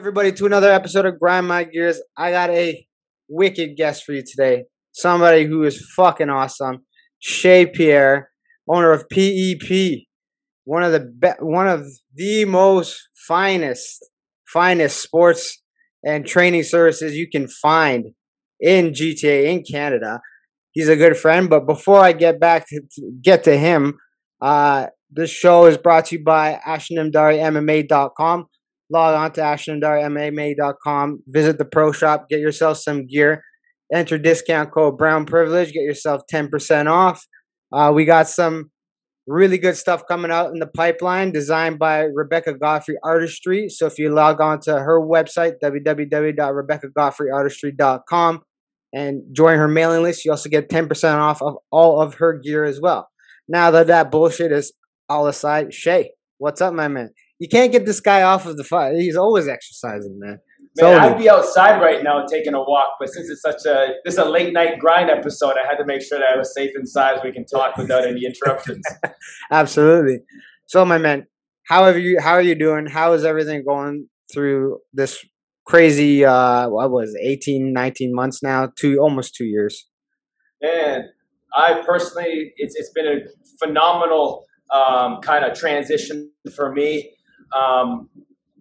everybody, to another episode of Grind My Gears. I got a wicked guest for you today. Somebody who is fucking awesome. Shay Pierre, owner of PEP, one of the be- one of the most finest finest sports and training services you can find in GTA in Canada. He's a good friend, but before I get back to, to get to him, uh, this show is brought to you by AshanimDariMMA.com log on to ashlandrmma.com, visit the pro shop, get yourself some gear, enter discount code Brown Privilege, get yourself 10% off. Uh, we got some really good stuff coming out in the pipeline designed by Rebecca Godfrey Artistry. So if you log on to her website, www.rebeccagodfreyartistry.com, and join her mailing list, you also get 10% off of all of her gear as well. Now that that bullshit is all aside, Shay, what's up, my man? You can't get this guy off of the fire. He's always exercising, man. Man, I'd be outside right now taking a walk, but since it's such a this is a late night grind episode, I had to make sure that I was safe inside so we can talk without any interruptions. Absolutely. So, my man, how have you? How are you doing? How is everything going through this crazy? uh What was it, 18, 19 months now? Two, almost two years. Man, I personally, it's it's been a phenomenal um, kind of transition for me um,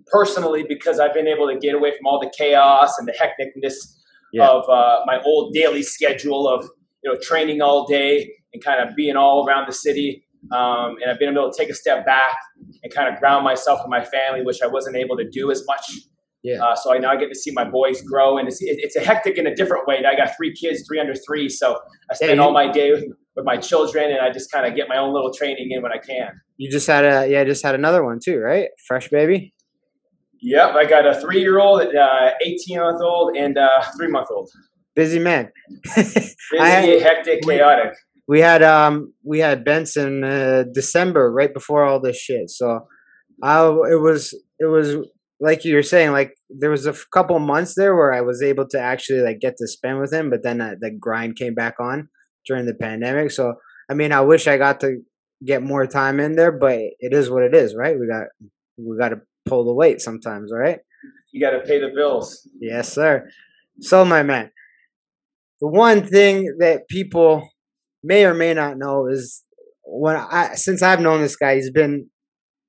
personally because I've been able to get away from all the chaos and the hecticness yeah. of uh, my old daily schedule of you know training all day and kind of being all around the city. Um, and I've been able to take a step back and kind of ground myself with my family, which I wasn't able to do as much. Yeah. Uh, so I now get to see my boys grow, and it's it's a hectic in a different way. I got three kids, three under three, so I spend yeah, all my day with, with my children, and I just kind of get my own little training in when I can. You just had a yeah, just had another one too, right? Fresh baby. Yep, I got a three-year-old, uh, eighteen-month-old, and a three-month-old. Busy man. Busy, had, hectic, chaotic. We had um we had Benson uh, December right before all this shit, so I it was it was like you were saying, like there was a f- couple months there where I was able to actually like get to spend with him, but then uh, the grind came back on during the pandemic. So I mean, I wish I got to get more time in there, but it is what it is, right? We got we got to pull the weight sometimes, right? You got to pay the bills. Yes, sir. So, my man, the one thing that people may or may not know is when I since I've known this guy, he's been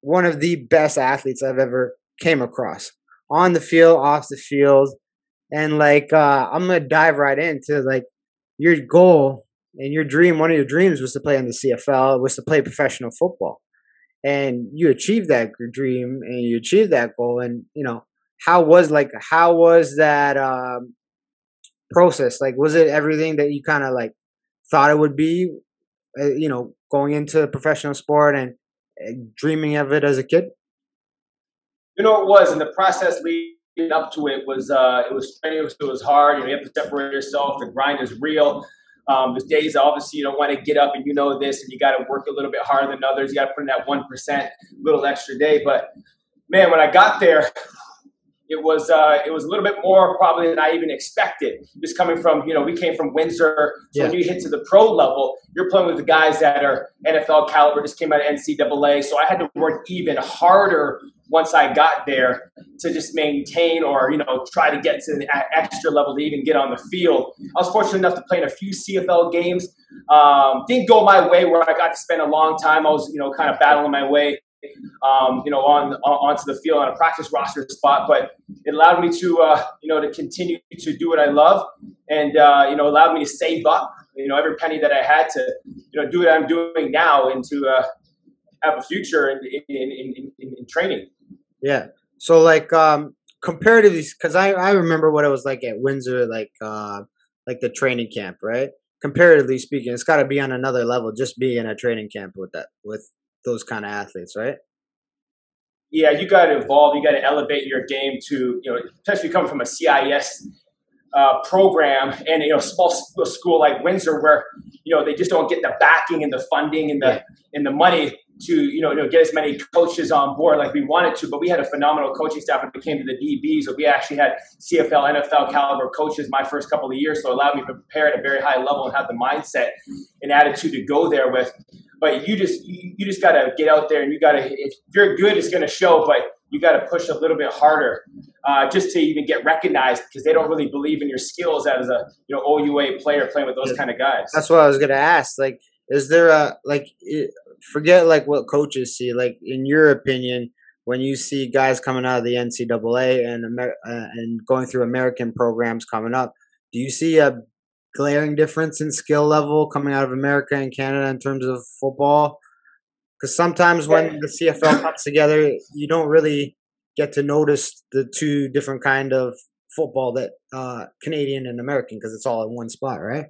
one of the best athletes I've ever came across on the field, off the field, and like uh, I'm gonna dive right into like your goal and your dream, one of your dreams was to play on the CFL, was to play professional football. And you achieved that dream and you achieved that goal. And, you know, how was like, how was that um, process? Like, was it everything that you kind of like thought it would be, uh, you know, going into professional sport and uh, dreaming of it as a kid? You know, it was. And the process leading up to it was, uh, it was strenuous, it was hard. You know, you have to separate yourself. The grind is real. Um, there's days obviously you don't want to get up and you know this, and you got to work a little bit harder than others. You got to put in that one percent, little extra day. But man, when I got there, it was uh, it was a little bit more probably than I even expected. Just coming from you know we came from Windsor, so yeah. when you hit to the pro level, you're playing with the guys that are NFL caliber. Just came out of NCAA, so I had to work even harder once I got there to just maintain or you know try to get to an extra level to even get on the field. I was fortunate enough to play in a few CFL games. Um, didn't go my way where I got to spend a long time. I was you know kind of battling my way um, you know, on, on onto the field on a practice roster spot. But it allowed me to, uh, you know, to continue to do what I love, and uh, you know, allowed me to save up, you know, every penny that I had to, you know, do what I'm doing now and to uh, have a future in in, in, in, in training. Yeah. So like um comparatively, because I I remember what it was like at Windsor, like uh like the training camp, right? Comparatively speaking, it's got to be on another level. Just being in a training camp with that with those kind of athletes, right? Yeah, you got to evolve. You got to elevate your game to, you know, especially coming from a CIS uh, program and you know small school like Windsor, where you know they just don't get the backing and the funding and the yeah. and the money to you know, you know get as many coaches on board like we wanted to. But we had a phenomenal coaching staff when it came to the DBs. So we actually had CFL, NFL caliber coaches my first couple of years, so it allowed me to prepare at a very high level and have the mindset and attitude to go there with but you just you, you just got to get out there and you got to if you're good it's going to show but you got to push a little bit harder uh, just to even get recognized because they don't really believe in your skills as a you know OUA player playing with those kind of guys. That's what I was gonna ask. Like, is there a like? Forget like what coaches see. Like in your opinion, when you see guys coming out of the NCAA and Amer- uh, and going through American programs coming up, do you see a glaring difference in skill level coming out of America and Canada in terms of football? Because sometimes when the CFL comes together, you don't really get to notice the two different kind of football that uh, Canadian and American because it's all in one spot, right?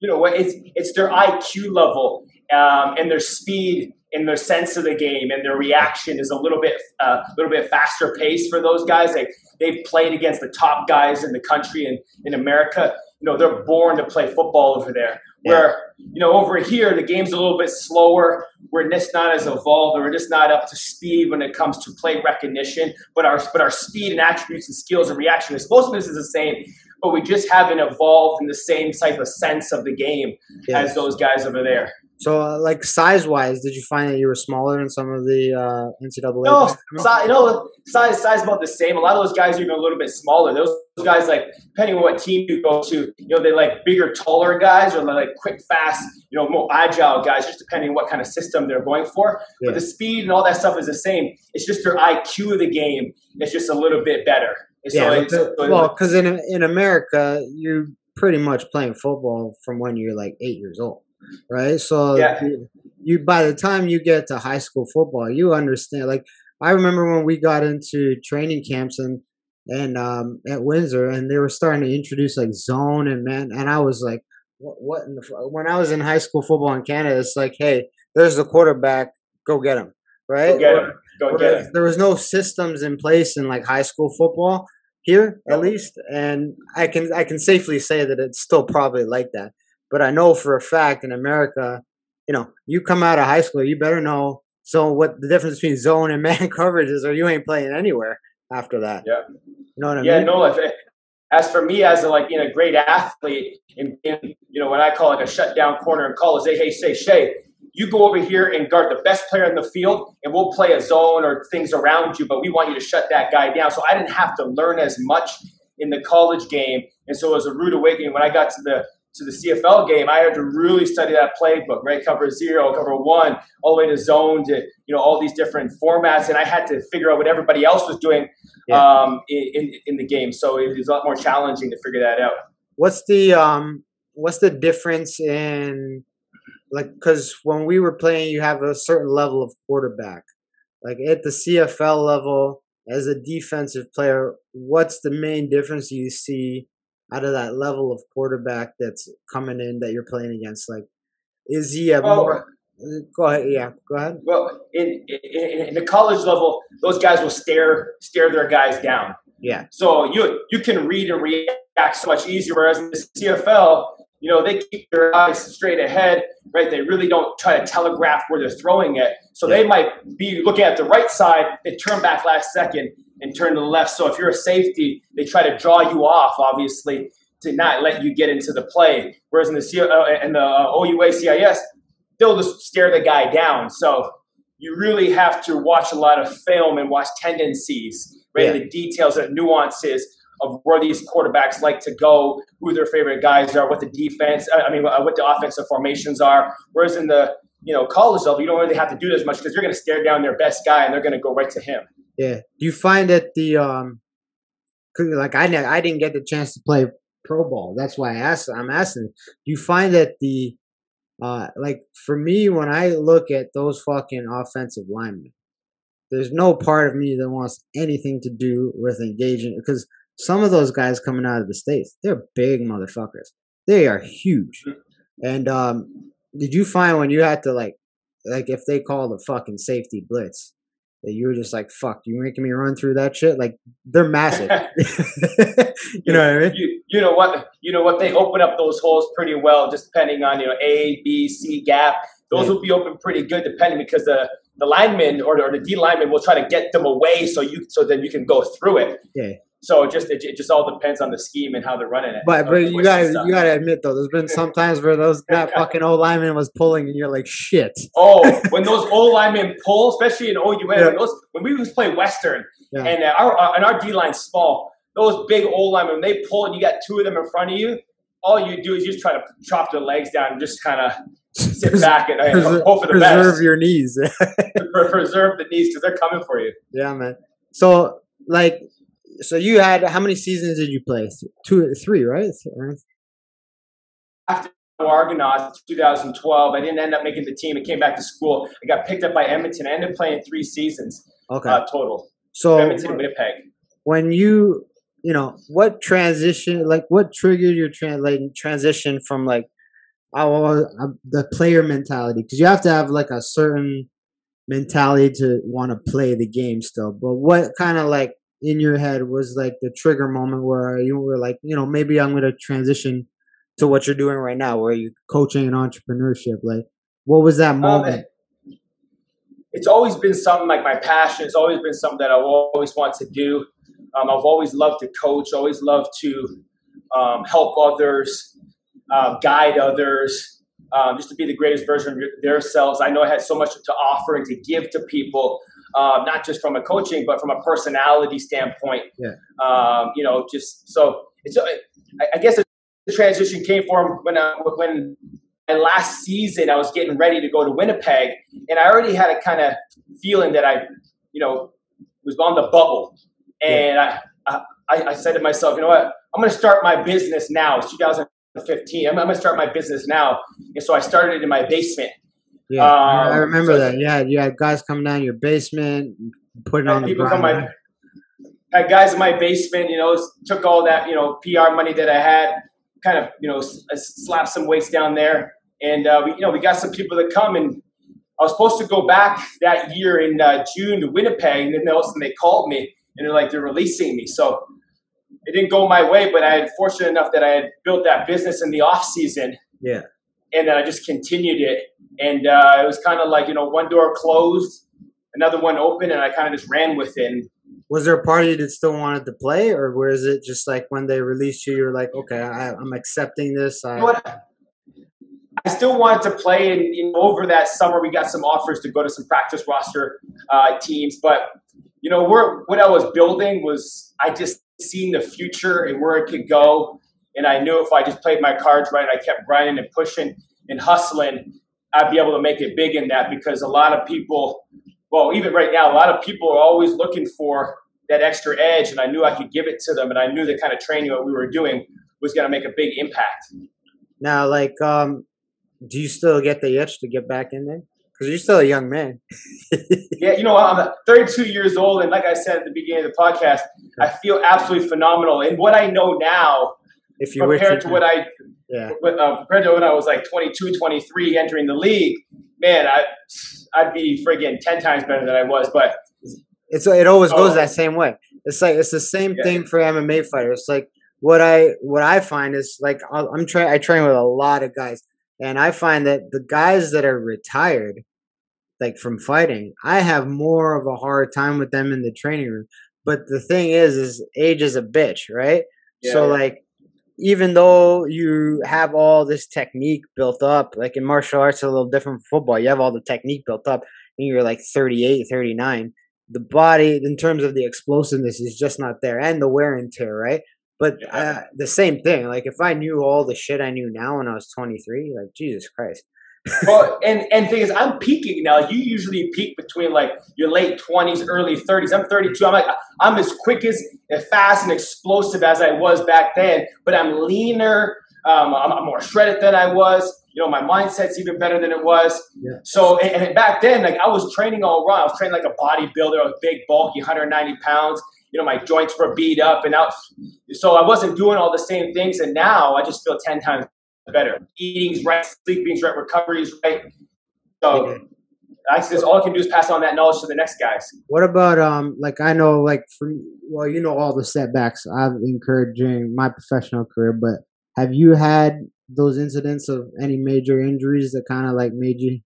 You know what? It's it's their IQ level um, and their speed and their sense of the game and their reaction is a little bit a uh, little bit faster pace for those guys. They they've played against the top guys in the country and in America. You know they're born to play football over there. Yeah. Where you know over here the game's a little bit slower. We're just not as evolved. We're just not up to speed when it comes to play recognition. But our but our speed and attributes and skills and reaction is most of this is the same. But we just haven't evolved in the same type of sense of the game yes. as those guys over there. So, uh, like size wise, did you find that you were smaller than some of the uh, NCAA? No, size, you know, size size about the same. A lot of those guys are even a little bit smaller. Those guys, like depending on what team you go to, you know, they like bigger, taller guys, or like quick, fast, you know, more agile guys. Just depending on what kind of system they're going for. Yeah. But the speed and all that stuff is the same. It's just their IQ of the game. It's just a little bit better. yeah, the, well, because in in America, you're pretty much playing football from when you're like eight years old right? So yeah. you, you by the time you get to high school football, you understand. Like I remember when we got into training camps and and um, at Windsor, and they were starting to introduce like zone and man, and I was like, what? what in the, when I was in high school football in Canada, it's like, hey, there's the quarterback, go get him, right? Go get him. Go get him. There was no systems in place in like high school football here, at least, and I can I can safely say that it's still probably like that. But I know for a fact in America, you know, you come out of high school, you better know so what the difference between zone and man coverage is, or you ain't playing anywhere after that. Yeah. You know what I yeah, mean? Yeah, no. If, eh, as for me, as a like in a great athlete, in, in you know what I call like a shutdown corner in college, they hey say Shay, you go over here and guard the best player in the field, and we'll play a zone or things around you, but we want you to shut that guy down. So I didn't have to learn as much in the college game, and so it was a rude awakening when I got to the to the CFL game, I had to really study that playbook, right? Cover zero, cover one, all the way to zone to you know all these different formats, and I had to figure out what everybody else was doing yeah. um, in, in the game. So it was a lot more challenging to figure that out. What's the um what's the difference in like because when we were playing, you have a certain level of quarterback. Like at the CFL level, as a defensive player, what's the main difference you see? Out of that level of quarterback that's coming in that you're playing against? Like, is he a well, more? Go ahead. Yeah, go ahead. Well, in, in, in the college level, those guys will stare stare their guys down. Yeah. So you you can read and react so much easier. Whereas in the CFL, you know, they keep their eyes straight ahead, right? They really don't try to telegraph where they're throwing it. So yeah. they might be looking at the right side, they turn back last second, and turn to the left. So if you're a safety, they try to draw you off, obviously, to not let you get into the play. Whereas in the C- uh, in the uh, OUA CIS, they'll just stare the guy down. So you really have to watch a lot of film and watch tendencies, right? Yeah. The details and nuances of where these quarterbacks like to go, who their favorite guys are, what the defense, I mean, uh, what the offensive formations are. Whereas in the you know college level, you don't really have to do as much because you're going to stare down their best guy and they're going to go right to him. Yeah. Do you find that the um, like I I didn't get the chance to play pro ball. That's why I asked. I'm asking. Do you find that the uh, like for me when I look at those fucking offensive linemen, there's no part of me that wants anything to do with engaging because some of those guys coming out of the states, they're big motherfuckers. They are huge. Mm. And um, did you find when you had to like, like if they call the fucking safety blitz, that you were just like, "Fuck, you making me run through that shit?" Like they're massive. you know what I mean? You, you know what? You know what? They open up those holes pretty well, just depending on you know A, B, C gap. Those yeah. will be open pretty good, depending because the the lineman or, or the D lineman will try to get them away so you so then you can go through it. Yeah. So it just it, it, just all depends on the scheme and how they're running it. But but you gotta you gotta admit though, there's been some times where those that fucking old lineman was pulling and you're like shit. Oh, when those old linemen pull, especially in OUA, yeah. when, those, when we was play Western Yeah. And uh, our uh, and our D line's small. Those big old linemen, when they pull and you got two of them in front of you, all you do is you just try to chop their legs down and just kind of sit back and hope for the preserve best. Preserve your knees. preserve the knees because they're coming for you. Yeah, man. So like, so you had how many seasons did you play? Two, three, right? After Argonauts 2012, I didn't end up making the team. I came back to school. I got picked up by Edmonton. I ended up playing three seasons. Okay. Uh, total. So Edmonton Winnipeg. When you you know what transition like what triggered your trans like transition from like oh, the player mentality because you have to have like a certain mentality to want to play the game still but what kind of like in your head was like the trigger moment where you were like you know maybe i'm going to transition to what you're doing right now where you're coaching and entrepreneurship like what was that um, moment um, it's always been something like my passion it's always been something that I've always wanted to do um, I've always loved to coach, always loved to um, help others, uh, guide others, um, just to be the greatest version of their selves. I know I had so much to offer and to give to people, uh, not just from a coaching, but from a personality standpoint. Yeah. Um, you know, just so it's. I, I guess the transition came from when I, when and last season I was getting ready to go to Winnipeg, and I already had a kind of feeling that I, you know, was on the bubble. And yeah. I, I, I said to myself, you know what? I'm going to start my business now. It's 2015. I'm, I'm going to start my business now. And so I started it in my basement. Yeah, um, I remember so that. Yeah, you had guys coming down your basement, putting on the ground. My, had guys in my basement, you know, took all that, you know, PR money that I had, kind of, you know, slapped some weights down there. And, uh, we, you know, we got some people that come and I was supposed to go back that year in uh, June to Winnipeg, and then all of a sudden they called me and they're like they're releasing me. So it didn't go my way, but I had fortunate enough that I had built that business in the off season. Yeah. And then I just continued it, and uh, it was kind of like you know one door closed, another one open, and I kind of just ran with it. And was there a party that still wanted to play, or was it just like when they released you, you're like, okay, I, am accepting this? I, you know I still wanted to play, and you know, over that summer we got some offers to go to some practice roster uh, teams, but you know, what I was building was I just seen the future and where it could go. And I knew if I just played my cards right, and I kept grinding and pushing and hustling, I'd be able to make it big in that because a lot of people, well, even right now, a lot of people are always looking for that extra edge. And I knew I could give it to them. And I knew the kind of training that we were doing was going to make a big impact. Now, like, um, do you still get the itch to get back in there? Because you're still a young man. yeah, you know, I'm 32 years old, and like I said at the beginning of the podcast, I feel absolutely phenomenal. And what I know now, if you compared to what I, yeah, uh, compared to when I was like 22, 23, entering the league, man, I, I'd be friggin' 10 times better than I was. But it's it always goes oh. that same way. It's like it's the same yeah. thing for MMA fighters. It's like what I what I find is like I'm trying. I train with a lot of guys and I find that the guys that are retired, like from fighting, I have more of a hard time with them in the training room. But the thing is, is age is a bitch, right? Yeah, so yeah. like, even though you have all this technique built up, like in martial arts, a little different from football. You have all the technique built up, and you're like 38, 39. The body, in terms of the explosiveness, is just not there, and the wear and tear, right? But uh, the same thing. Like if I knew all the shit I knew now when I was 23, like Jesus Christ. Well, and and thing is, I'm peaking now. You usually peak between like your late 20s, early 30s. I'm 32. I'm like I'm as quick as, as fast and explosive as I was back then, but I'm leaner. Um, I'm, I'm, more shredded than I was. You know, my mindset's even better than it was. Yeah. So, and, and, back then, like I was training all wrong. I was training like a bodybuilder. I was big, bulky, 190 pounds you know, my joints were beat up and out. So I wasn't doing all the same things. And now I just feel 10 times better. Eating's right, sleeping's right, recovery's right. So I just all I can do is pass on that knowledge to the next guys. What about um like I know like for well you know all the setbacks I've incurred during my professional career, but have you had those incidents of any major injuries that kind of like made you?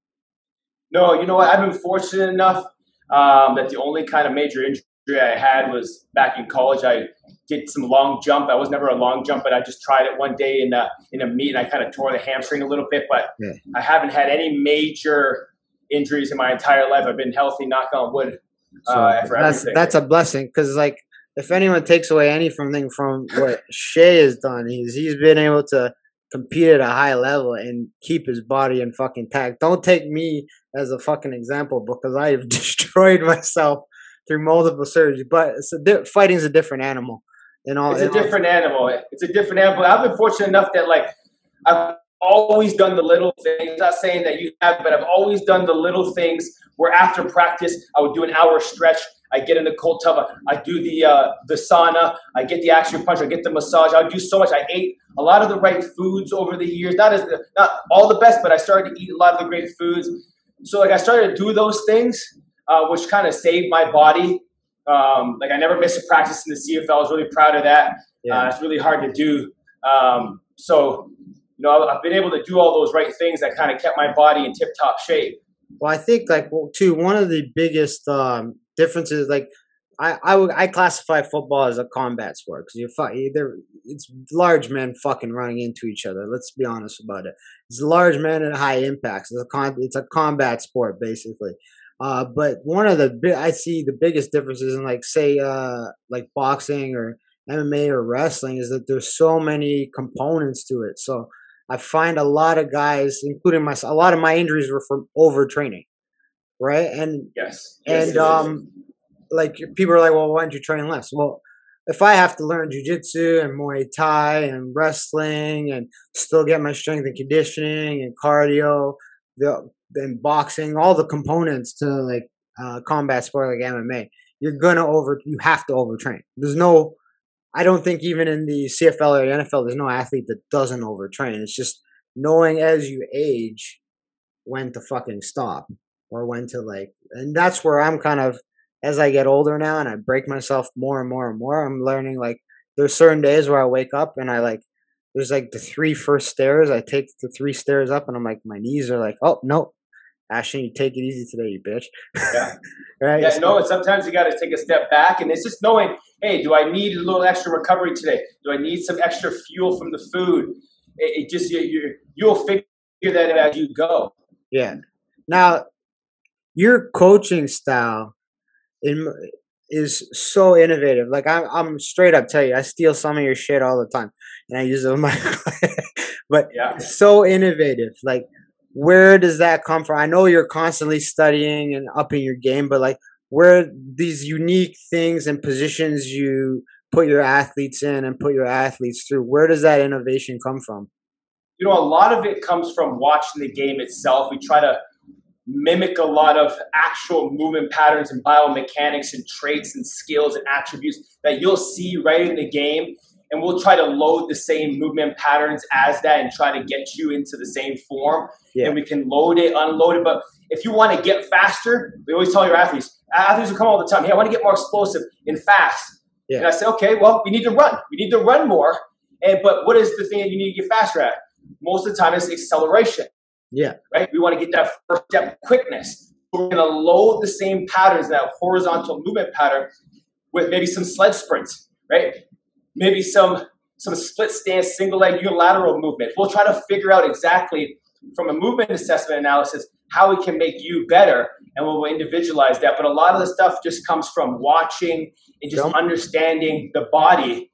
No, you know what? I've been fortunate enough um, that the only kind of major injury I had was back in college. I did some long jump. I was never a long jump, but I just tried it one day in a in a meet, and I kind of tore the hamstring a little bit. But yeah. I haven't had any major injuries in my entire life. I've been healthy, knock on wood, So uh, that's that's a blessing because like if anyone takes away anything from what Shay has done, he's he's been able to compete at a high level and keep his body in fucking tact. Don't take me as a fucking example because I have destroyed myself through multiple surgeries. But it's a di- fighting's a different animal. In all, it's a different all. animal. It's a different animal. I've been fortunate enough that like I've always done the little things. Not saying that you have, but I've always done the little things where after practice I would do an hour stretch. I get in the cold tub. I do the uh, the sauna. I get the action punch. I get the massage. I do so much. I ate a lot of the right foods over the years. Not as not all the best, but I started to eat a lot of the great foods. So like I started to do those things, uh, which kind of saved my body. Um, like I never missed a practice in the CFL. I was really proud of that. Yeah. Uh, it's really hard to do. Um, so you know I've been able to do all those right things that kind of kept my body in tip top shape. Well, I think like well, too one of the biggest um, differences, like I I would I classify football as a combat sport because you're fight there. It's large men fucking running into each other. Let's be honest about it. It's large men at high impacts. It's a con, it's a combat sport basically. Uh, but one of the I see the biggest differences in like say uh like boxing or MMA or wrestling is that there's so many components to it. So I find a lot of guys, including myself, a lot of my injuries were from overtraining, right? And yes, and um, like people are like, well, why don't you train less? Well, if I have to learn jujitsu and Muay Thai and wrestling and still get my strength and conditioning and cardio, the and boxing, all the components to like uh, combat sport like MMA, you're gonna over. You have to overtrain. There's no I don't think even in the CFL or the NFL, there's no athlete that doesn't overtrain. It's just knowing as you age when to fucking stop or when to like, and that's where I'm kind of as I get older now and I break myself more and more and more. I'm learning like there's certain days where I wake up and I like there's like the three first stairs. I take the three stairs up and I'm like my knees are like, oh no, Ashton, you take it easy today, you bitch. Yeah. right? Yeah, no, and sometimes you got to take a step back, and it's just knowing, hey, do I need a little extra recovery today? Do I need some extra fuel from the food? It, it just you, you you'll figure that out as you go. Yeah. Now, your coaching style in, is so innovative. Like I'm, I'm straight up tell you, I steal some of your shit all the time, and I use it in my. but yeah. so innovative. Like where does that come from? I know you're constantly studying and upping your game, but like where these unique things and positions you put your athletes in and put your athletes through, where does that innovation come from? You know, a lot of it comes from watching the game itself. We try to mimic a lot of actual movement patterns and biomechanics and traits and skills and attributes that you'll see right in the game and we'll try to load the same movement patterns as that and try to get you into the same form. Yeah. And we can load it, unload it. But if you want to get faster, we always tell your athletes, athletes will come all the time, hey, I want to get more explosive and fast. Yeah. And I say, okay, well, we need to run. We need to run more. And but what is the thing that you need to get faster at? Most of the time it's acceleration. Yeah. Right? We want to get that first step quickness. We're gonna load the same patterns, that horizontal movement pattern, with maybe some sled sprints, right? Maybe some some split stance, single leg unilateral movement. We'll try to figure out exactly from a movement assessment analysis how we can make you better and we'll individualize that. But a lot of the stuff just comes from watching and just yep. understanding the body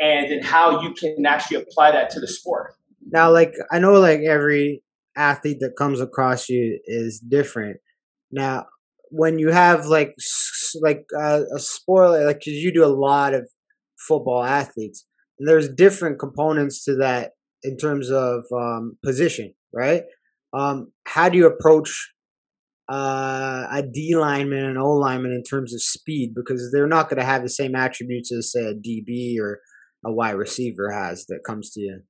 and then how you can actually apply that to the sport. Now, like I know like every athlete that comes across you is different. Now, when you have like like uh, a sport like because you do a lot of football athletes. And there's different components to that in terms of um, position, right? Um, how do you approach uh, a D lineman and O lineman in terms of speed? Because they're not going to have the same attributes as, say, a DB or a wide receiver has that comes to you.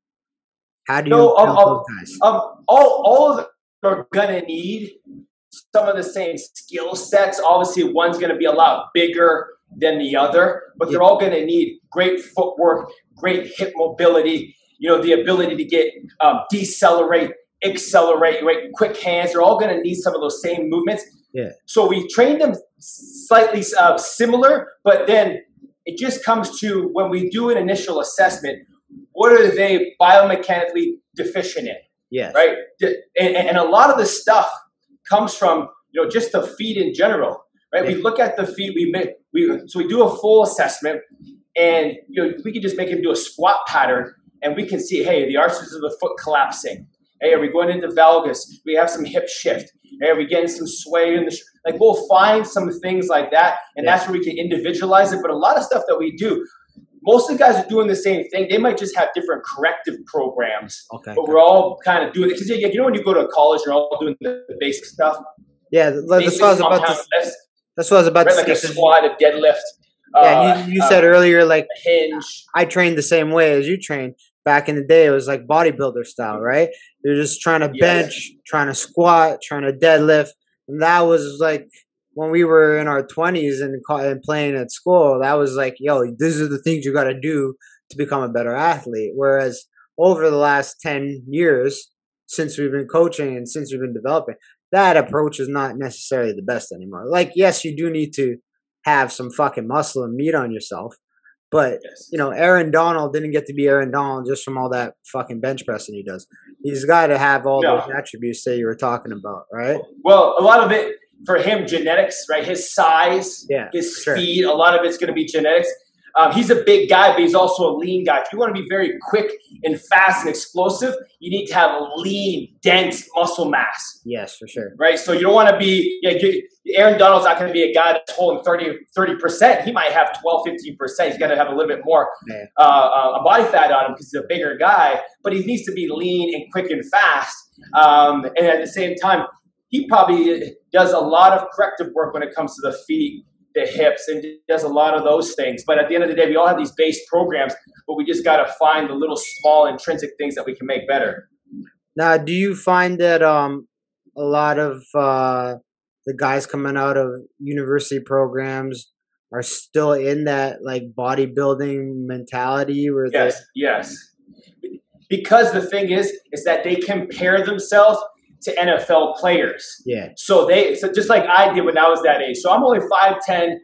How do you no, um, um, um, all, all of them are going to need some of the same skill sets. Obviously, one's going to be a lot bigger than the other, but they're all going to need great footwork, great hip mobility, you know, the ability to get um, decelerate, accelerate, right? Quick hands. They're all going to need some of those same movements. Yeah. So we train them slightly uh, similar, but then it just comes to when we do an initial assessment, what are they biomechanically deficient in? Yeah. Right. And, and a lot of the stuff comes from you know just the feet in general right? We look at the feet. We make we so we do a full assessment, and you know we can just make him do a squat pattern, and we can see, hey, the arches of the foot collapsing. Hey, are we going into valgus? We have some hip shift. Hey, are we getting some sway in the sh-? like? We'll find some things like that, and Yeah. that's where we can individualize it. But a lot of stuff that we do, most of the guys are doing the same thing. They might just have different corrective programs, Okay. but we're all kind of doing it because you know when you go to college, you're all doing the, the basic stuff. Yeah, th- that's Basic what I was about to. That's what I was about to Like a say. squat, a deadlift. Yeah, uh, you, you uh, said earlier, like a hinge. I trained the same way as you trained back in the day. It was like bodybuilder style, right? You're just trying to Yes. bench, trying to squat, trying to deadlift, and that was like when we were in our 20s and, and playing at school. That was like, yo, these are the things you got to do to become a better athlete. Whereas over the last 10 years, since we've been coaching and since we've been developing, that approach is not necessarily the best anymore. Like, yes, you do need to have some fucking muscle and meat on yourself, but Yes. you know, Aaron Donald didn't get to be Aaron Donald just from all that fucking bench pressing he does. He's got to have all No. those attributes that you were talking about, right? Well, a lot of it for him, genetics, right? His size, Yeah, his for sure. speed, a lot of it's going to be genetics. Um, he's a big guy, but he's also a lean guy. If you want to be very quick and fast and explosive, you need to have a lean, dense muscle mass, Yes, for sure. right? So you don't want to be, yeah, you- Aaron Donald's not going to be a guy that's holding 30, 30%. He might have 12, 15%. He's got to have a little bit more uh, uh, body fat on him because he's a bigger guy, but he needs to be lean and quick and fast. Um, and at the same time, he probably does a lot of corrective work when it comes to the feet, the hips, and does a lot of those things. But at the end of the day, we all have these base programs, but we just got to find the little small intrinsic things that we can make better. Now, do you find that um a lot of uh the guys coming out of university programs are still in that like bodybuilding mentality where they Yes, yes. Because the thing is, is that they compare themselves to NFL players. yeah So they, so just like I did when I was that age. So I'm only five ten,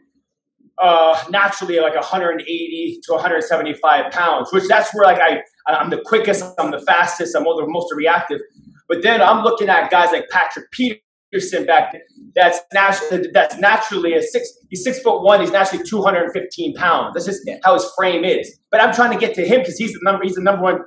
uh, naturally like 180 to 175 pounds, which that's where like I, I'm the quickest, I'm the fastest, I'm the most reactive. But then I'm looking at guys like Patrick Peterson back. then. That's naturally that's naturally a six. He's six foot one. He's naturally 215 pounds. That's just how his frame is. But I'm trying to get to him because he's the number. He's the number one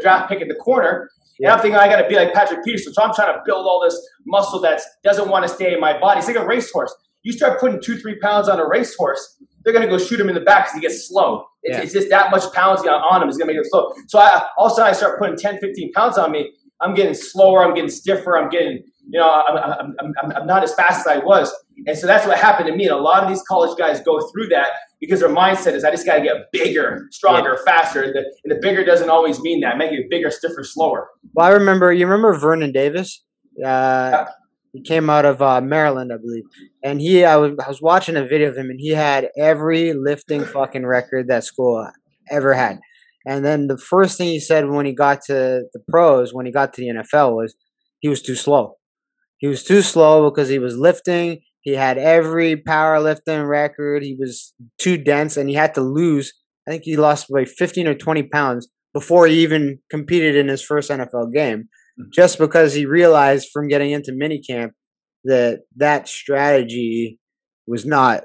draft pick in the corner. And I'm thinking I got to be like Patrick Peterson. So I'm trying to build all this muscle that doesn't want to stay in my body. It's like a racehorse. You start putting two, three pounds on a racehorse, they're going to go shoot him in the back because he gets slow. It's, Yeah. it's just that much pounds on- on him is going to make him slow. So I, all of a sudden I start putting 10, 15 pounds on me. I'm getting slower. I'm getting stiffer. I'm getting, you know, I'm, I'm, I'm, I'm not as fast as I was. And so that's what happened to me. And a lot of these college guys go through that because their mindset is I just got to get bigger, stronger, faster. And the, and the bigger doesn't always mean that. Make it bigger, stiffer, slower. well i remember you remember vernon davis uh he came out of uh, maryland i believe and he I was, I was watching a video of him and he had every lifting fucking record that school ever had and then the first thing he said when he got to the pros when he got to the nfl was he was too slow he was too slow because he was lifting he had every powerlifting record. He was too dense and he had to lose. I think he lost like 15 or 20 pounds before he even competed in his first nfl game. Mm-hmm. Just because he realized from getting into minicamp that that strategy was not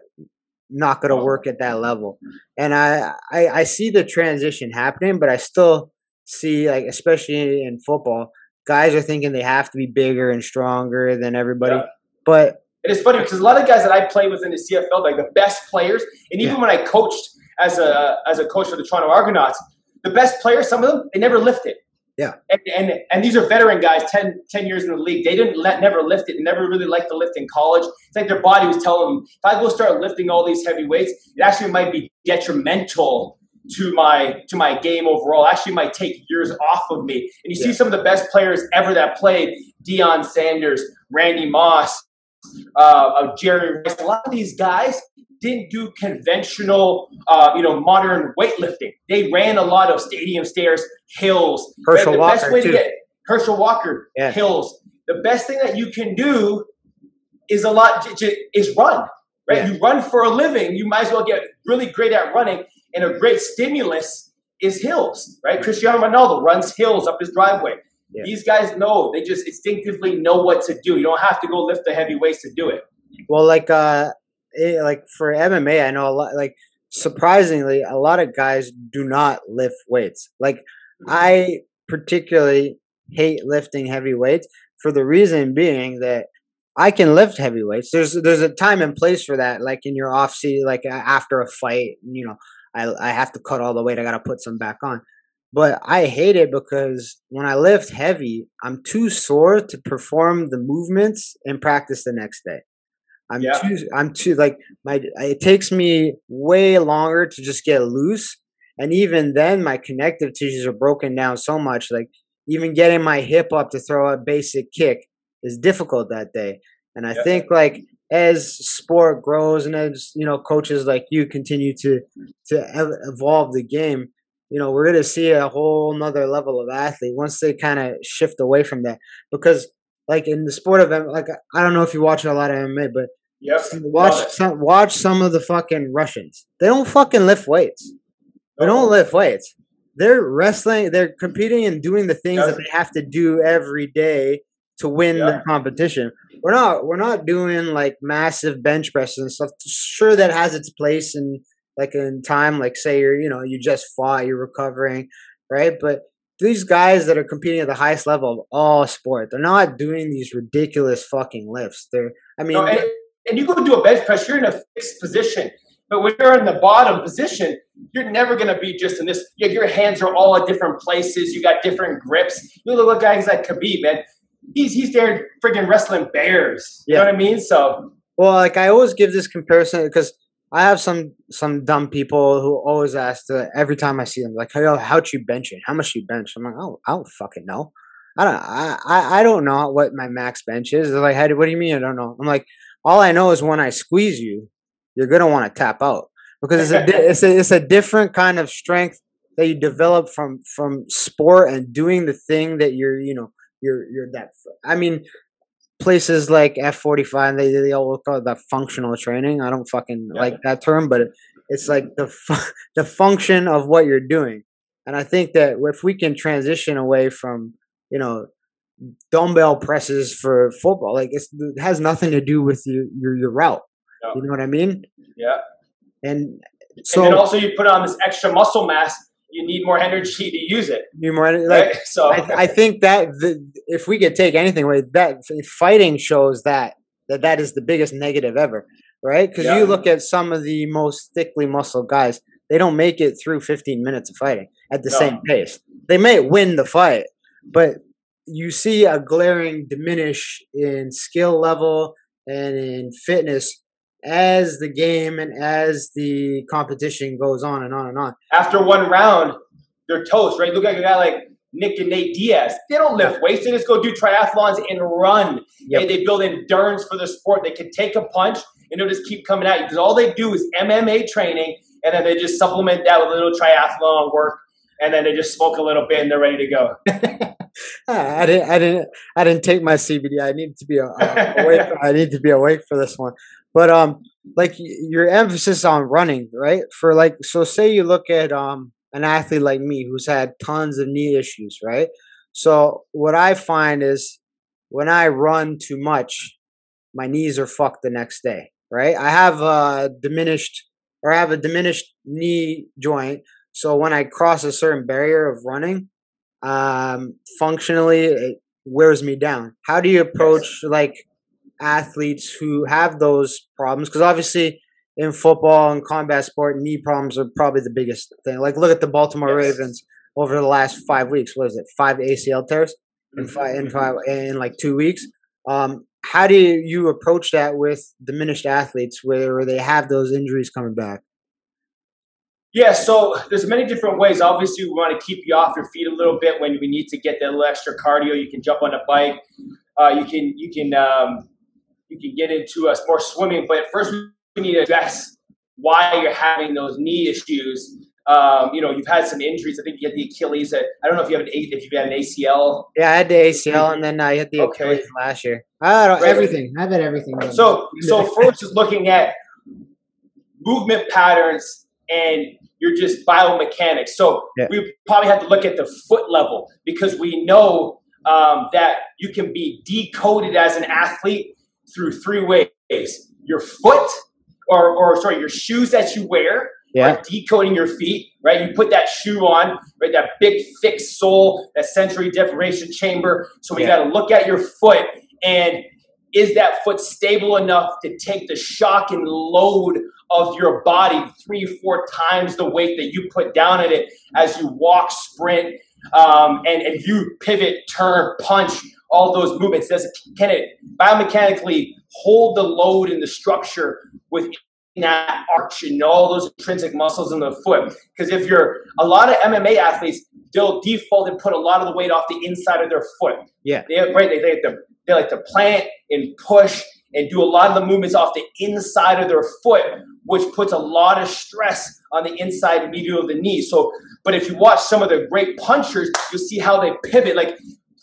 not going to work at that mm-hmm. level. And I, I i see the transition happening but i still see like especially in football guys are thinking they have to be bigger and stronger than everybody. Yeah. but It is funny because a lot of guys that I play with in the CFL, like the best players, and even Yeah. when I coached as a as a coach for the Toronto Argonauts, the best players, some of them, they never lifted. Yeah. And and, and these are veteran guys, 10, 10 years in the league. They didn't let never lift it. They never really liked to lift in college. It's like their body was telling them, if I go start lifting all these heavy weights, it actually might be detrimental to my to my game overall. Actually, might take years off of me. And you see some of the best players ever that played: Deion Sanders, Randy Moss, uh, uh, Jerry Rice. A lot of these guys didn't do conventional, uh, you know, modern weightlifting. They ran a lot of stadium stairs, hills. Herschel the best Walker, way to too. get Herschel Walker Yeah. hills. The best thing that you can do is a lot is run. Right, Yeah. you run for a living. You might as well get really great at running, and a great stimulus is hills. Right, Cristiano Ronaldo runs hills up his driveway. Yeah. These guys know; they just instinctively know what to do. You don't have to go lift the heavy weights to do it. well like uh it, like for MMA, I know a lot. Like surprisingly, a lot of guys do not lift weights. Like I particularly hate lifting heavy weights for the reason being that I can lift heavy weights. There's there's a time and place for that. Like in your off season, like after a fight, you know, I I have to cut all the weight. I got to put some back on. But I hate it because when I lift heavy, I'm too sore to perform the movements and practice the next day. I'm yeah. too I'm too like my it takes me way longer to just get loose and even then my connective tissues are broken down so much like even getting my hip up to throw a basic kick is difficult that day. And I yeah. think like as sport grows and as you know coaches like you continue to to evolve the game, you know we're gonna see a whole nother level of athlete once they kind of shift away from that because like in the sport of like I don't know if you watch a lot of MMA, but yep. watch some watch some of the fucking Russians. They don't fucking lift weights. They don't lift weights. They're wrestling. They're competing and doing the things that they have to do every day to win the competition. We're not we're not doing like massive bench presses and stuff. Sure, that has its place in like in time. Like say you're you know you just fought, you're recovering, right? But these guys that are competing at the highest level of all sport, they're not doing these ridiculous fucking lifts. They're I mean, no, and, and you go do a bench press, you're in a fixed position. But when you're in the bottom position, you're never going to be just in this. Your hands are all at different places. You got different grips. You look at guys like Khabib, man he's he's there freaking wrestling bears. You yeah. know what I mean? So well, like I always give this comparison because I have some some dumb people who always ask every time I see them like, "Hey, how'd you bench it? How much you bench?" I'm like, "Oh, I don't fucking know. I don't I, I, don't know what my max bench is." They're like, "How? What do you mean? I don't know." I'm like, "All I know is when I squeeze you, you're gonna want to tap out because it's a it's a it's a different kind of strength." that you develop from from sport and doing the thing that you're you know you're you're that. I mean, places like F forty five, they they all call it that functional training. I don't fucking yeah. like that term, but it's like the fu- the function of what you're doing. And I think that if we can transition away from you know dumbbell presses for football, like it has nothing to do with your your, your route. No. You know what I mean? Yeah. And so and also you put on this extra muscle mass you need more energy to use it. Need more energy. Like, right? So I, I, think that the, if we could take anything away, that fighting shows that that that is the biggest negative ever, right? Because yeah. you look at some of the most thickly muscled guys, they don't make it through 15 minutes of fighting at the no. same pace. They may win the fight, but you see a glaring diminish in skill level and in fitness as the game and as the competition goes on and on and on. After one round, they're toast, right? Look at a guy like Nick and Nate Diaz. They don't lift weights. They just go do triathlons and run. Yep. They, they build endurance for the sport. They can take a punch and they'll just keep coming at you because all they do is MMA training and then they just supplement that with a little triathlon work and then they just smoke a little bit and they're ready to go. I didn't, I didn't, I didn't take my CBD. I need to be uh, awake. I need to be awake for this one. But um, like your emphasis on running, right? For like, so say you look at um an athlete like me who's had tons of knee issues, right? So what I find is when I run too much, my knees are fucked the next day, right? I have a diminished or I have a diminished knee joint. So when I cross a certain barrier of running, um, functionally it wears me down. How do you approach like athletes who have those problems because obviously in football and combat sport, knee problems are probably the biggest thing. Like look at the Baltimore yes. Ravens over the last five weeks. What is it? Five ACL tears in mm-hmm. five in five in like two weeks. Um, how do you approach that with diminished athletes where they have those injuries coming back? Yeah, so there's many different ways. Obviously, we want to keep you off your feet a little bit when we need to get that little extra cardio. You can jump on a bike. Uh, you can you can um, you can get into us more swimming. But first, we need to address why you're having those knee issues. Um, you know, you've had some injuries. I think you had the Achilles. I don't know if you have an if you had an ACL. Yeah, I had the ACL, and then I had the okay. Achilles last year. I don't right. everything. I've had everything. Done. So, so first is looking at movement patterns and you're just biomechanics. So yeah. we probably have to look at the foot level because we know um, that you can be decoded as an athlete through three ways your foot, or, or sorry, your shoes that you wear Yeah. are decoding your feet, right? You put that shoe on, right? That big, thick sole, that sensory deprivation chamber. So we Yeah. got to look at your foot and is that foot stable enough to take the shock and load of your body three, four times the weight that you put down at it as you walk, sprint, um, and, and you pivot, turn, punch, all those movements? Does it, can it biomechanically hold the load and the structure within that arch and all those intrinsic muscles in the foot? Because if you're a lot of MMA athletes, they'll default and put a lot of the weight off the inside of their foot. Yeah. They, right, they, they, they, they like to plant and push and do a lot of the movements off the inside of their foot, which puts a lot of stress on the inside medial of the knee. So, but if you watch some of the great punchers, you'll see how they pivot. Like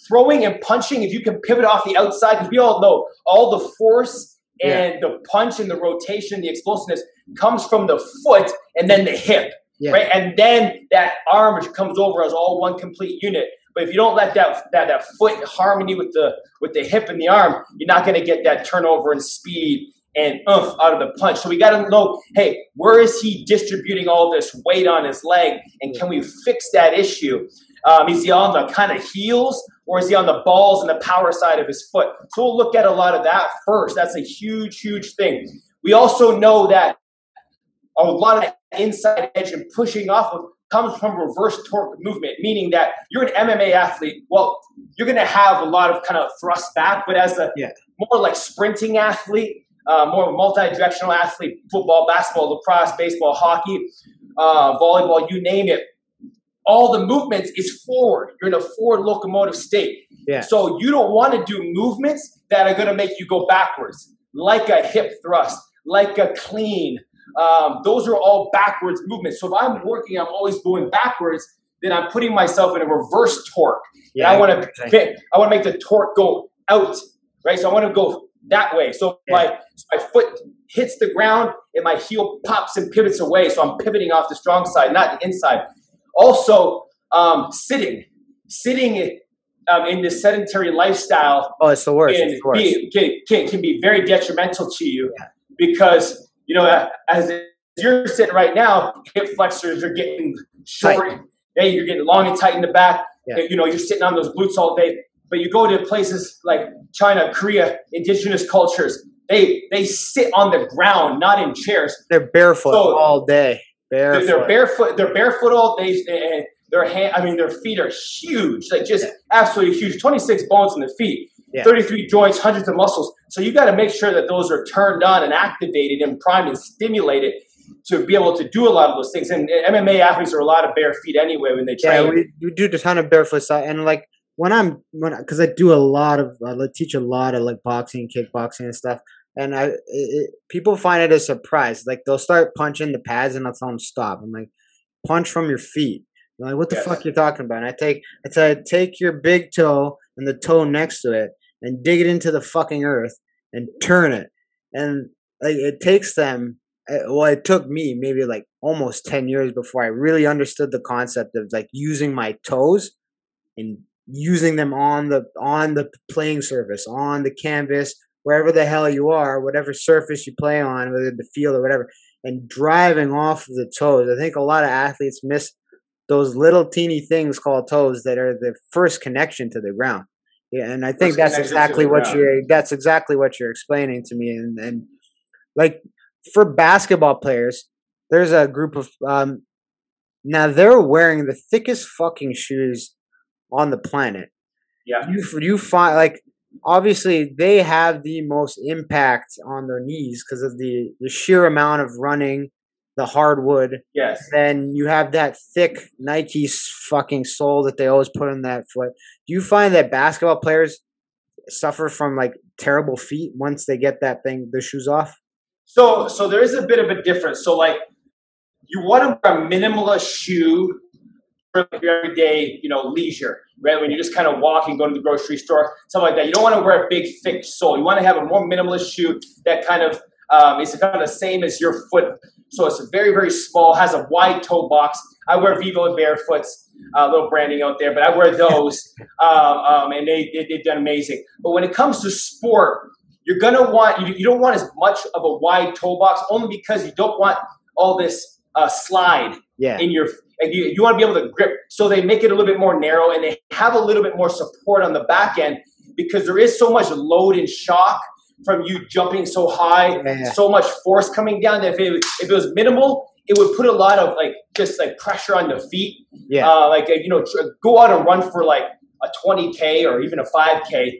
throwing and punching, if you can pivot off the outside, because we all know all the force and the punch and the rotation, the explosiveness comes from the foot and then the hip, Yeah. right? And then that arm comes over as all one complete unit. But if you don't let that that, that foot harmony with the with the hip and the arm, you're not going to get that turnover and speed and oomph out of the punch. So we got to know, hey, where is he distributing all this weight on his leg, and can we fix that issue? Um, is he on the kind of heels, or is he on the balls and the power side of his foot? So we'll look at a lot of that first. That's a huge, huge thing. We also know that a lot of inside edge and pushing off of comes from reverse torque movement, meaning that you're an MMA athlete. Well, you're going to have a lot of kind of thrust back, but as a Yeah. more like sprinting athlete, uh, more multi-directional athlete, football, basketball, lacrosse, baseball, hockey, uh, volleyball, you name it. All the movements is forward. You're in a forward locomotive state. Yeah. So you don't want to do movements that are going to make you go backwards, like a hip thrust, like a clean, um, those are all backwards movements. So if I'm working, I'm always going backwards. Then I'm putting myself in a reverse torque. Yeah. and I want to. I want to make the torque go out, right? So I want to go that way. So Yeah. my so my foot hits the ground and my heel pops and pivots away. So I'm pivoting off the strong side, not the inside. Also, um, sitting, sitting um, in this sedentary lifestyle Oh, it's the worst. can It's the worst. be, can, can, can be very detrimental to you Yeah. because you know as you're sitting right now hip flexors are getting short hey you're getting long and tight in the back Yeah. you know you're sitting on those glutes all day but you go to places like china korea indigenous cultures they they sit on the ground not in chairs They're barefoot So- all day. they're, Barefoot. they're barefoot. They're barefoot all day, and their hand. I mean, their feet are huge, like just absolutely huge. Twenty six bones in the feet, Yeah. thirty three joints, hundreds of muscles. So you got to make sure that those are turned on and activated and primed and stimulated to be able to do a lot of those things. And MMA athletes are a lot of bare feet anyway when they train. Yeah, we, we do a ton of barefoot stuff, and like when I'm when because I do a lot of I teach a lot of like boxing, kickboxing, and stuff, and I it, it, people find it a surprise. Like they'll start punching the pads, and I'll tell them stop. I'm like, punch from your feet. They're like, what the Yes. fuck you talking about? And I take I said take your big toe and the toe next to it and dig it into the fucking earth and turn it, and like it takes them uh, well it took me maybe like almost 10 years before i really understood the concept of like using my toes and using them on the on the playing surface on the canvas wherever the hell you are whatever surface you play on whether the field or whatever and driving off of the toes. I think a lot of athletes miss those little teeny things called toes that are the first connection to the ground yeah and i think that's exactly what ground. you're that's exactly what you're explaining to me and and like for basketball players, there's a group of um now they're wearing the thickest fucking shoes on the planet. Yeah. You you find like obviously they have the most impact on their knees because of the the sheer amount of running, the hardwood. yes. Then you have that thick Nike fucking sole that they always put on that foot. Do you find that basketball players suffer from like terrible feet once they get that thing the shoes off? So, so there is a bit of a difference. So, like, you want to wear a minimalist shoe for like your everyday, you know, leisure, right? When you're just kind of walking, going to the grocery store, something like that. You don't want to wear a big, thick sole. You want to have a more minimalist shoe that kind of um, is kind of the same as your foot. So it's very, very small, has a wide toe box. I wear Vivo Barefoots, a uh, little branding out there, but I wear those, um, um, and they, they they've done amazing. But when it comes to sport, you're gonna want you, you don't want as much of a wide toe box only because you don't want all this uh, slide Yeah. in your like you, you want to be able to grip so they make it a little bit more narrow and they have a little bit more support on the back end because there is so much load and shock from you jumping so high Yeah. so much force coming down that if it, if it was minimal it would put a lot of like just like pressure on the feet. Yeah. uh, like you know tr- go out and run for like a 20k or even a 5k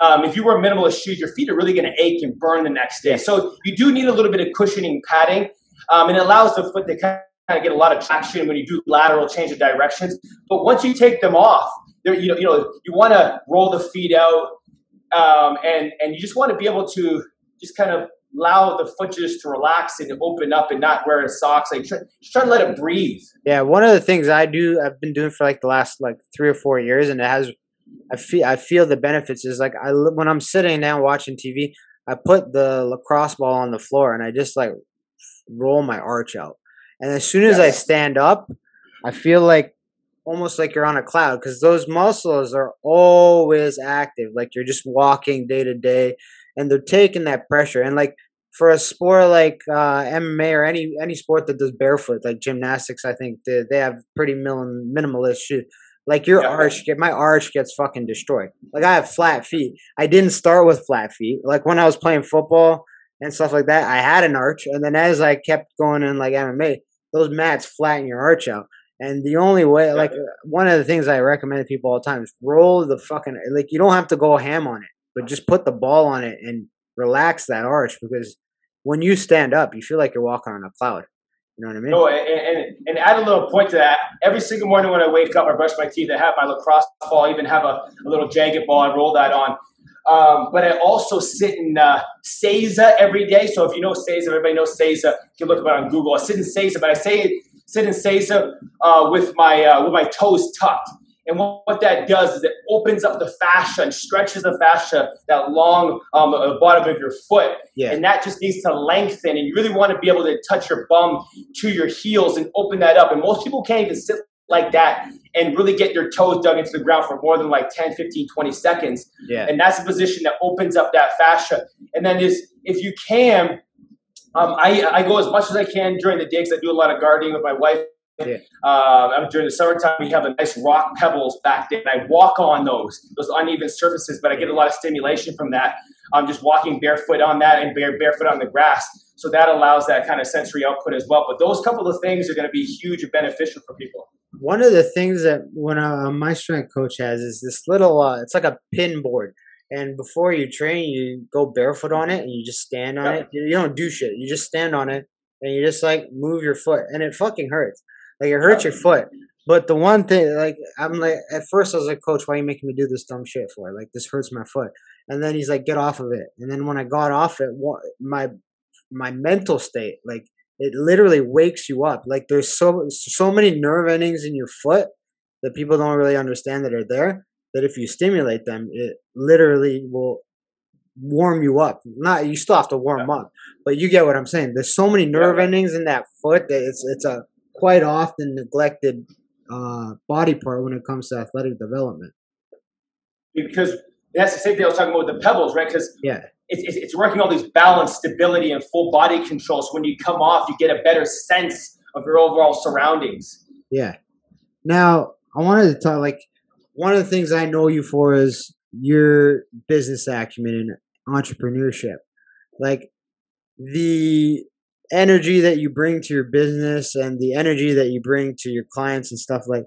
um, if you wear minimalist shoes your feet are really going to ache and burn the next day. So you do need a little bit of cushioning padding um, and it allows the foot to kind of get a lot of traction when you do lateral change of directions. But once you take them off there you know you know you want to roll the feet out um, and and you just want to be able to just kind of allow the foot just to relax and open up and not wear socks. Like try, just try to let it breathe. Yeah, one of the things I do, I've been doing for like the last like three or four years, and it has, I feel, I feel the benefits is like I when I'm sitting down watching TV, I put the lacrosse ball on the floor and I just like roll my arch out, and as soon as I stand up, I feel like almost like you're on a cloud because those muscles are always active, like you're just walking day to day, and they're taking that pressure and like for a sport like uh, MMA or any any sport that does barefoot, like gymnastics, I think they, they have pretty minim, minimalist shoes. Like your Yeah. arch, get my arch gets fucking destroyed. Like I have flat feet. I didn't start with flat feet. Like when I was playing football and stuff like that, I had an arch, and then as I kept going in like MMA, those mats flatten your arch out. And the only way, like one of the things I recommend to people all the time is roll the fucking like you don't have to go ham on it, but just put the ball on it and relax that arch because when you stand up, you feel like you're walking on a cloud. You know what I mean? No, and, and, and add a little point to that. Every single morning when I wake up, I brush my teeth. I have my lacrosse ball. I even have a, a little jagged ball. I roll that on. Um, but I also sit in uh, Seiza every day. So if you know Seiza, everybody knows Seiza. You can look it up on Google. I sit in Seiza, but I say sit in Seiza uh, with my uh, with my toes tucked. And what, what that does is it opens up the fascia and stretches the fascia, that long um, uh, bottom of your foot Yeah. and that just needs to lengthen and you really want to be able to touch your bum to your heels and open that up and most people can't even sit like that and really get their toes dug into the ground for more than like 10 15 20 seconds Yeah. and that's a position that opens up that fascia and then is if you can um, I, I go as much as I can during the day because I do a lot of gardening with my wife. Yeah. Uh, during the summertime, we have a nice rock pebbles back there, and I walk on those those uneven surfaces, but I get a lot of stimulation from that. I'm just walking barefoot on that and bare, barefoot on the grass, so that allows that kind of sensory output as well. But those couple of things are going to be huge and beneficial for people. One of the things that when uh, my strength coach has is this little, uh, it's like a pin board. And before you train, you go barefoot on it and you just stand on it. You don't do shit. You just stand on it and you just like move your foot, and it fucking hurts. Like it hurts your foot. But the one thing, like I'm like, at first I was like, Coach, why are you making me do this dumb shit for? Like this hurts my foot. And then he's like, get off of it. And then when I got off it, my my mental state, like it literally wakes you up. Like there's so so many nerve endings in your foot that people don't really understand that are there. That if you stimulate them, it literally will warm you up. Not you still have to warm up, but you get what I'm saying. There's so many nerve Yeah. endings in that foot that it's it's a quite often neglected uh, body part when it comes to athletic development. because that's the same thing I was talking about with the pebbles, right? Because Yeah. it's, it's, it's working all these balance, stability, and full body control. So when you come off, you get a better sense of your overall surroundings. Yeah. Now, I wanted to talk like one of the things I know you for is your business acumen and entrepreneurship. Like the energy that you bring to your business and the energy that you bring to your clients and stuff like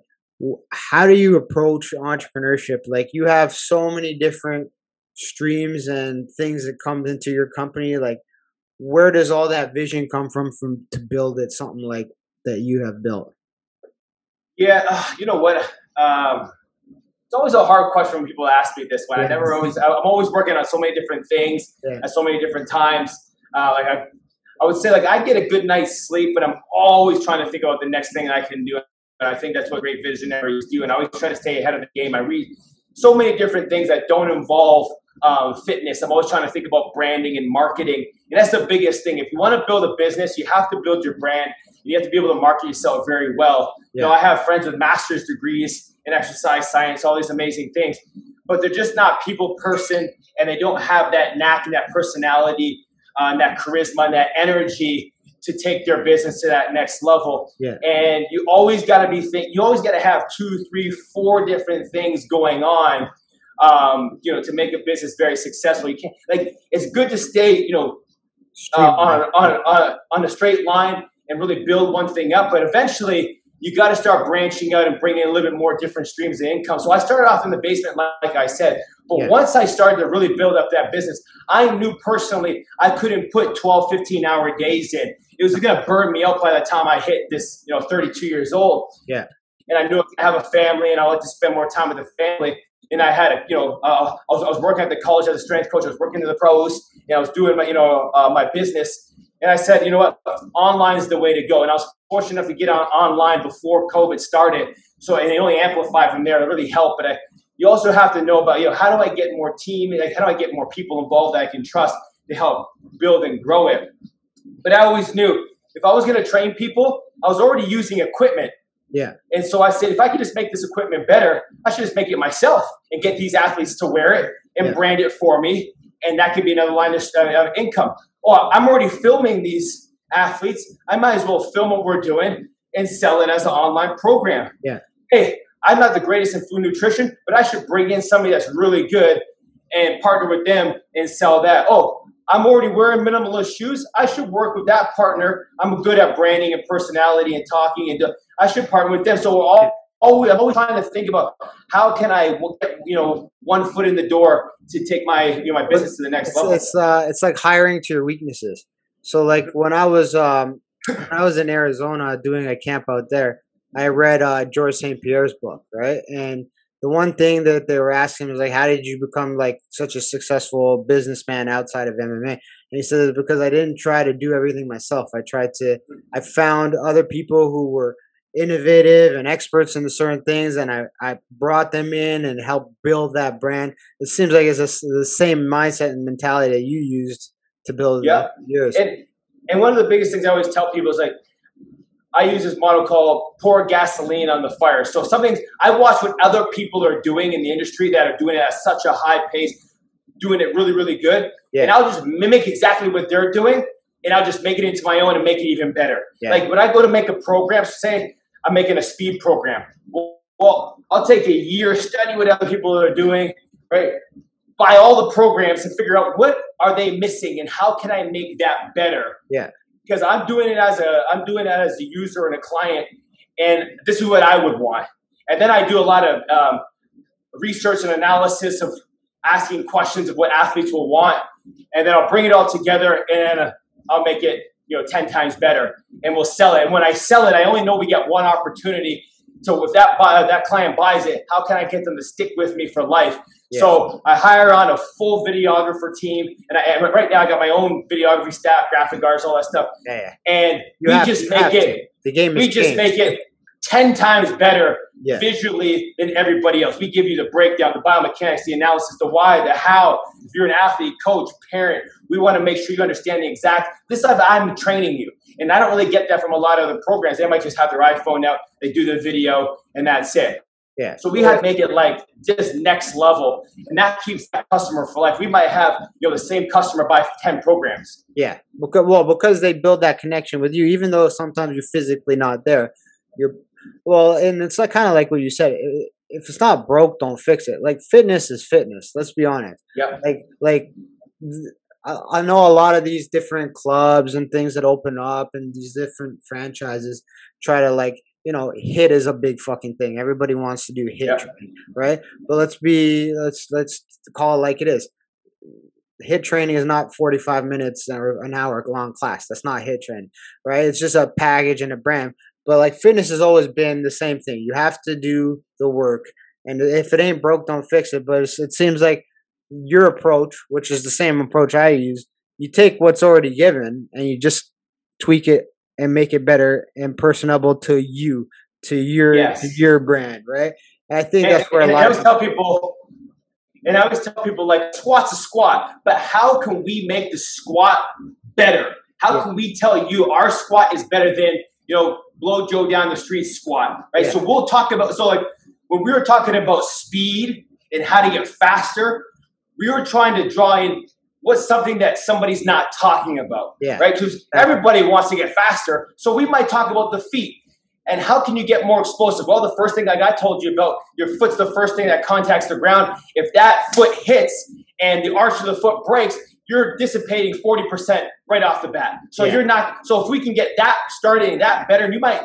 how do you approach entrepreneurship? Like you have so many different streams and things that come into your company like where does all that vision come from from to build it something like that you have built? Yeah, uh, you know what? Um, always a hard question when people ask me this one. I Yeah. never always, I'm always working on so many different things Yeah. at so many different times. Uh, like I, I would say, like I get a good night's sleep, but I'm always trying to think about the next thing I can do. And I think that's what great visionaries do. And I always try to stay ahead of the game. I read so many different things that don't involve um, fitness. I'm always trying to think about branding and marketing. And that's the biggest thing. If you want to build a business, you have to build your brand. You have to be able to market yourself very well. You know, I have friends with master's degrees in exercise science, all these amazing things. but they're just not people person, and they don't have that knack and that personality, uh, and that charisma and that energy to take their business to that next level. Yeah. And you always got to be think. You always got to have two, three, four different things going on. Um, you know, to make a business very successful, you can't like. It's good to stay, you know, uh, on, on, on, on a straight line and really build one thing up. But eventually, you got to start branching out and bringing in a little bit more different streams of income. So I started off in the basement, like I said. But yeah. once I started to really build up that business, I knew personally I couldn't put 12, 15 hour days in. It was going to burn me out by the time I hit this, you know, 32 years old. Yeah. And I knew I have a family and I like to spend more time with the family and I had a, you know, uh, I, was, I was working at the college as a strength coach. I was working to the pros, and I was doing my, you know, uh, my business. And I said, you know what, online is the way to go. And I was fortunate enough to get on online before COVID started. So and it only amplified from there. It really helped. But I, you also have to know about, you know, how do I get more team? Like, how do I get more people involved that I can trust to help build and grow it? But I always knew if I was going to train people, I was already using equipment yeah. And so I said, if I could just make this equipment better, I should just make it myself and get these athletes to wear it and yeah. brand it for me. And that could be another line of, uh, of income. Or I'm already filming these athletes. I might as well film what we're doing and sell it as an online program. Yeah. Hey, I'm not the greatest in food nutrition, but I should bring in somebody that's really good and partner with them and sell that. Oh, I'm already wearing minimalist shoes. I should work with that partner. I'm good at branding and personality and talking, and I should partner with them. So we're all always, I'm always trying to think about how can I get you know one foot in the door to take my you know my business to the next it's, level. It's uh, it's like hiring to your weaknesses. So like when I was um, when I was in Arizona doing a camp out there, I read uh, Georges St-Pierre's book, right? And the one thing that they were asking was like, how did you become like such a successful businessman outside of MMA? And he said, because I didn't try to do everything myself. I tried to, I found other people who were innovative and experts in certain things, and I, I brought them in and helped build that brand. It seems like it's a, the same mindset and mentality that you used to build yeah. yours. And, and one of the biggest things I always tell people is like, I use this model called pour gasoline on the fire. So something I watch what other people are doing in the industry that are doing it at such a high pace, doing it really, really good. Yeah. And I'll just mimic exactly what they're doing and I'll just make it into my own and make it even better. Yeah. Like when I go to make a program, say I'm making a speed program. Well, well, I'll take a year, study what other people are doing, right? Buy all the programs and figure out what are they missing and how can I make that better. Yeah because I'm doing it as a I'm doing it as a user and a client, and this is what I would want. And then I do a lot of um, research and analysis of asking questions of what athletes will want, and then I'll bring it all together and I'll make it you know ten times better, and we'll sell it. And when I sell it, I only know we get one opportunity. So if that buy, uh, that client buys it, how can I get them to stick with me for life? Yeah. So I hire on a full videographer team, and I right now I got my own videography staff, graphic artists, all that stuff. Yeah. And you we just make it. To. The game. We just changed. make it ten times better yeah. visually than everybody else. We give you the breakdown, the biomechanics, the analysis, the why, the how. If you're an athlete, coach, parent, we want to make sure you understand the exact. This stuff I'm training you, and I don't really get that from a lot of the programs. They might just have their iPhone out, they do the video, and that's it. Yeah. So we have to make it like just next level, and that keeps that customer for life. We might have you know the same customer buy ten programs. Yeah. Because well, because they build that connection with you, even though sometimes you're physically not there. You're well, and it's like kind of like what you said. If it's not broke, don't fix it. Like fitness is fitness. Let's be honest. Yeah. Like like. I know a lot of these different clubs and things that open up and these different franchises try to like you know, HIIT is a big fucking thing. Everybody wants to do HIIT, yeah. training, right? But let's be let's let's call it like it is. HIIT training is not 45 minutes or an hour long class. That's not HIIT training, right? It's just a package and a brand. But like fitness has always been the same thing. You have to do the work, and if it ain't broke, don't fix it. But it seems like your approach, which is the same approach I use, you take what's already given and you just tweak it and make it better and personable to you, to your yes. to your brand, right? And I think and, that's where a lot. I always tell people, and I always tell people like squat's a squat, but how can we make the squat better? How yeah. can we tell you our squat is better than you know blow Joe down the street squat, right? Yeah. So we'll talk about so like when we were talking about speed and how to get faster, we were trying to draw in what's something that somebody's not talking about. Yeah. Right? Because everybody wants to get faster. So we might talk about the feet. And how can you get more explosive? Well, the first thing like I told you about, your foot's the first thing that contacts the ground. If that foot hits and the arch of the foot breaks, you're dissipating 40% right off the bat. So Yeah. you're not, so if we can get that starting, that better, you might,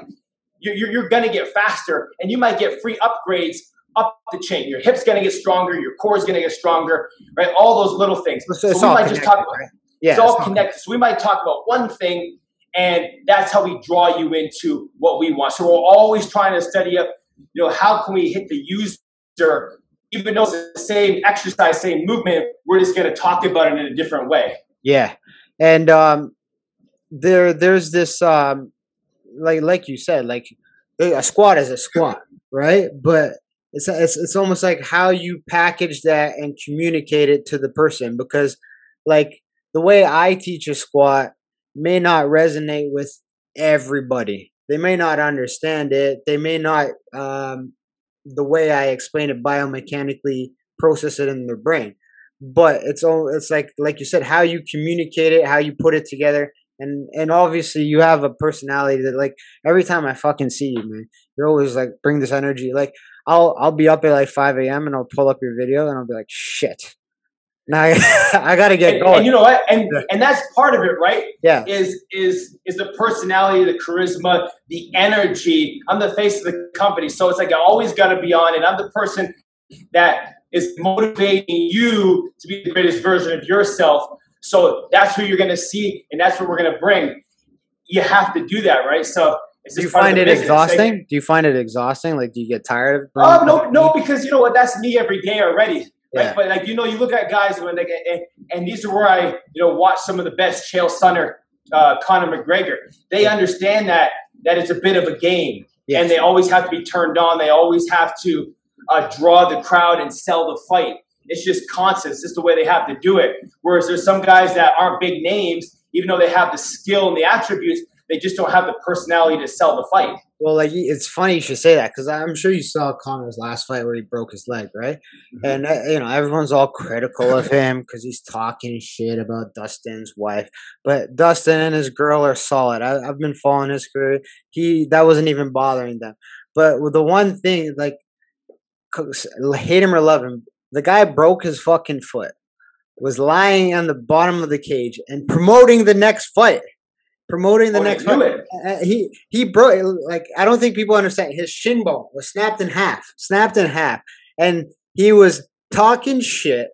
you're, you're, you're going to get faster and you might get free upgrades up the chain. Your hip's going to get stronger, your core is going to get stronger, right? All those little things. It's, So we might just talk about right? Yeah, it's all all connected. So we might talk about one thing, and that's how we draw you into what we want. So we're always trying to study up, you know, how can we hit the user, even though it's the same exercise, same movement, we're just going to talk about it in a different way. Yeah, and um, there there's this um, like like you said, like a squat is a squat, right? But it's it's it's almost like how you package that and communicate it to the person because like the way I teach a squat may not resonate with everybody. They may not understand it. They may not um, the way I explain it biomechanically process it in their brain. But it's all it's like like you said how you communicate it how you put it together and and obviously you have a personality that like every time i fucking see you man you're always like bring this energy. Like i'll i'll be up at like 5 a.m and i'll pull up your video and i'll be like shit now i, I gotta get And, going and you know what? And and that's part of it, right? yeah Is is is the personality, the charisma, the energy. I'm the face of the company, so it's like I always got to be on, and I'm the person that is motivating you to be the greatest version of yourself. So that's who you're going to see, and that's what we're going to bring. You have to do that, right? So it's do you just part of find it business. Like, exhausting do you find it exhausting like do you get tired of Oh no, no, because you know what? That's me every day already. Right? Yeah. But like you know, you look at guys when they get, and, and these are where I you know watch some of the best Chael Sonnen, uh, Conor McGregor. They understand that that it's a bit of a game, Yes. and they always have to be turned on. They always have to uh, draw the crowd and sell the fight. It's just constant. It's just the way they have to do it. Whereas there's some guys that aren't big names, even though they have the skill and the attributes, they just don't have the personality to sell the fight. Well, like it's funny you should say that because I'm sure you saw Conor's last fight where he broke his leg, right? And uh, you know everyone's all critical of him because he's talking shit about Dustin's wife. But Dustin and his girl are solid. I, I've been following his career. He that wasn't even bothering them. But the one thing, like, hate him or love him, the guy broke his fucking foot. Was lying on the bottom of the cage and promoting the next fight. Promoting the Oh, next fight it. uh, he he broke like I don't think people understand. His shin bone was snapped in half, snapped in half, and he was talking shit,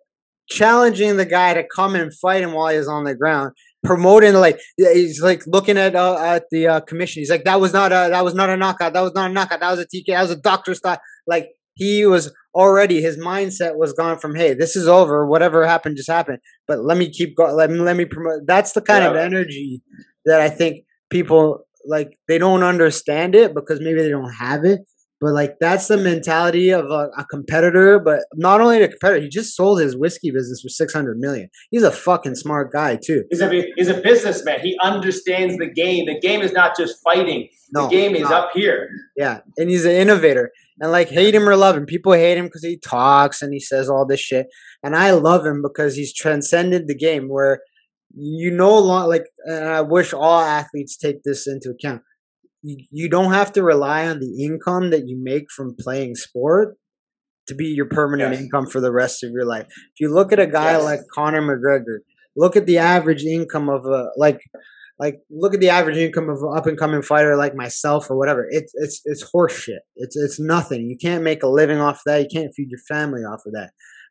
challenging the guy to come and fight him while he was on the ground, promoting like he's like looking at uh, at the uh, commission. He's like, that was not a that was not a knockout. That was not a knockout. That was a TK. That was a doctor's thought." Like he was already his mindset was gone from hey this is over whatever happened just happened but let me keep going let me let me promote that's the kind of energy that i think people like they don't understand it because maybe they don't have it but like that's the mentality of a, a competitor but not only a competitor he just sold his whiskey business for 600 million he's a fucking smart guy too He's a he's a businessman. He understands the game. The game is not just fighting. no the game is no. up here. Yeah, and he's an innovator. And like hate him or love him, people hate him because he talks and he says all this shit. And I love him because he's transcended the game where you no longer like. And I wish all athletes take this into account. You, you don't have to rely on the income that you make from playing sport to be your permanent Yes. income for the rest of your life. If you look at a guy Yes. like Conor McGregor, look at the average income of a like like look at the average income of an up and coming fighter like myself or whatever. It's it's it's horseshit. It's it's nothing. You can't make a living off that. You can't feed your family off of that.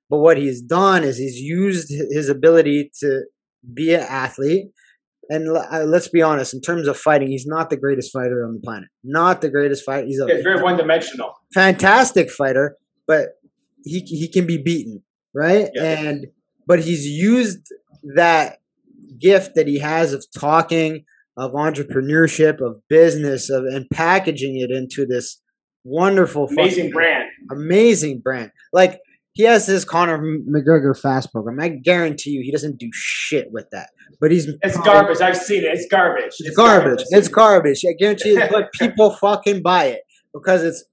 But what he's done is he's used his ability to be an athlete. And uh, let's be honest, in terms of fighting, he's not the greatest fighter on the planet. Not the greatest fighter. He's a It's very one dimensional. fantastic fighter, but he he can be beaten, right? Yeah. And but he's used that gift that he has of talking, of entrepreneurship, of business, of and packaging it into this wonderful, Amazing brand. amazing brand. Like he has his Conor McGregor fast program. I guarantee you, he doesn't do shit with that. But he's It's garbage. I've seen it. It's garbage. it's garbage. It's garbage. I guarantee you, but people fucking buy it because it's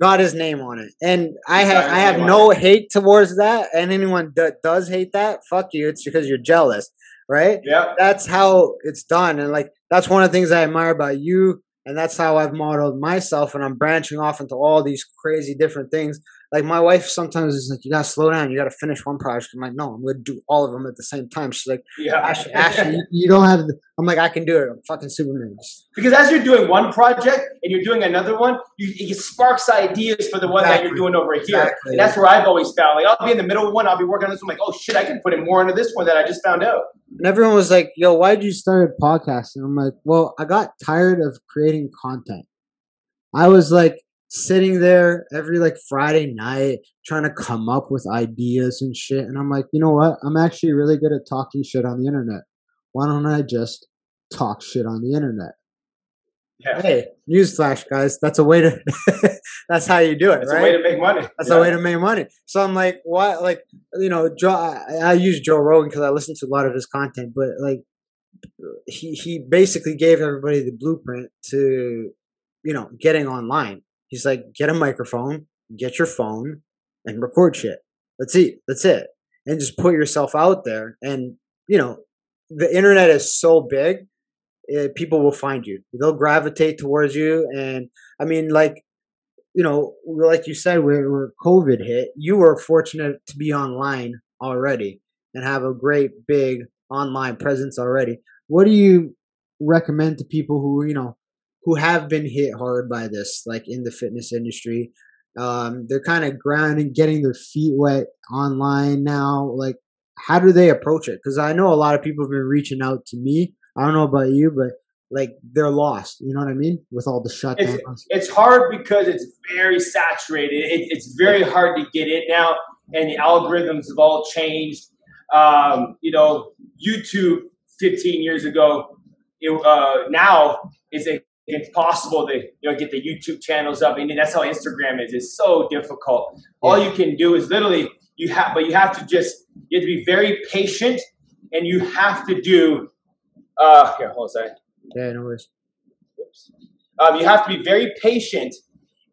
got his name on it, and I have I have no hate towards that. And anyone that does hate that, fuck you. It's because you're jealous, right? Yeah. That's how it's done, and like that's one of the things I admire about you, and that's how I've modeled myself. And I'm branching off into all these crazy different things. Like my wife sometimes is like, "You gotta slow down. You gotta finish one project." I'm like, "No, I'm gonna do all of them at the same time." She's like, Yeah. "Ashley, Ashley, you, you don't have." The, I'm like, "I can do it. I'm fucking Superman." Because as you're doing one project and you're doing another one, you, it sparks ideas for the one that you're doing over here. Exactly. And that's where I've always found. Like I'll be in the middle of one, I'll be working on this one, like, oh shit, I can put in more into this one that I just found out. And everyone was like, "Yo, why'd you start podcasting?" I'm like, "Well, I got tired of creating content. I was like sitting there every like Friday night trying to come up with ideas and shit, and I'm like, you know what? I'm actually really good at talking shit on the internet. Why don't I just talk shit on the internet?" Yeah. Hey, newsflash, guys. That's a way to. that's how you do it, It's right? a way to make money. That's Yeah. a way to make money. So I'm like, what? Like, you know, Joe. I, I use Joe Rogan because I listen to a lot of his content, but like, he he basically gave everybody the blueprint to, you know, getting online. He's like, get a microphone, get your phone, and record shit. That's it. That's it. And just put yourself out there. And you know, the internet is so big, eh, people will find you. They'll gravitate towards you. And I mean, like you know, like you said, where, where COVID hit, you were fortunate to be online already and have a great big online presence already. What do you recommend to people who, you know, who have been hit hard by this, like in the fitness industry? Um, they're kind of grounding, getting their feet wet online now. Like, how do they approach it? Because I know a lot of people have been reaching out to me. I don't know about you, but like they're lost. You know what I mean? With all the shutdowns. It's hard because it's very saturated. It, it's very hard to get in now, and the algorithms have all changed. Um, you know, YouTube 15 years ago, it, uh, now is a it's possible to you know get the YouTube channels up, and that's how Instagram is. It's so difficult. All you can do is literally you have, but you have to just you have to be very patient, and you have to do. Uh, here, hold on a second. Yeah, no worries. Whoops. Um, you have to be very patient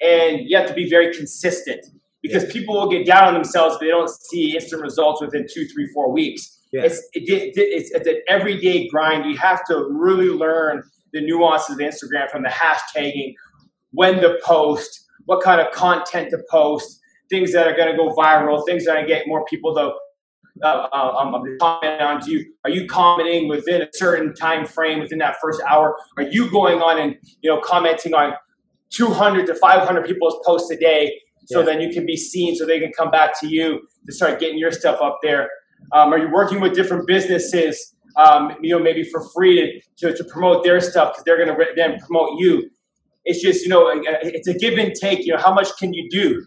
and you have to be very consistent because people will get down on themselves if they don't see instant results within two, three, four weeks. Yeah. It's, it, it, it's, it's an everyday grind. You have to really learn the nuances of Instagram from the hashtagging, when to post, what kind of content to post, things that are going to go viral, things that are going to get more people to uh, um, um, comment onto you? Are you commenting within a certain time frame within that first hour? Are you going on and you know commenting on 200 to 500 people's posts a day, so Yeah. then you can be seen, so they can come back to you to start getting your stuff up there? Um, are you working with different businesses? Um, you know, maybe for free to, to, to promote their stuff because they're going to then promote you. It's just you know, it's a give and take. You know, how much can you do?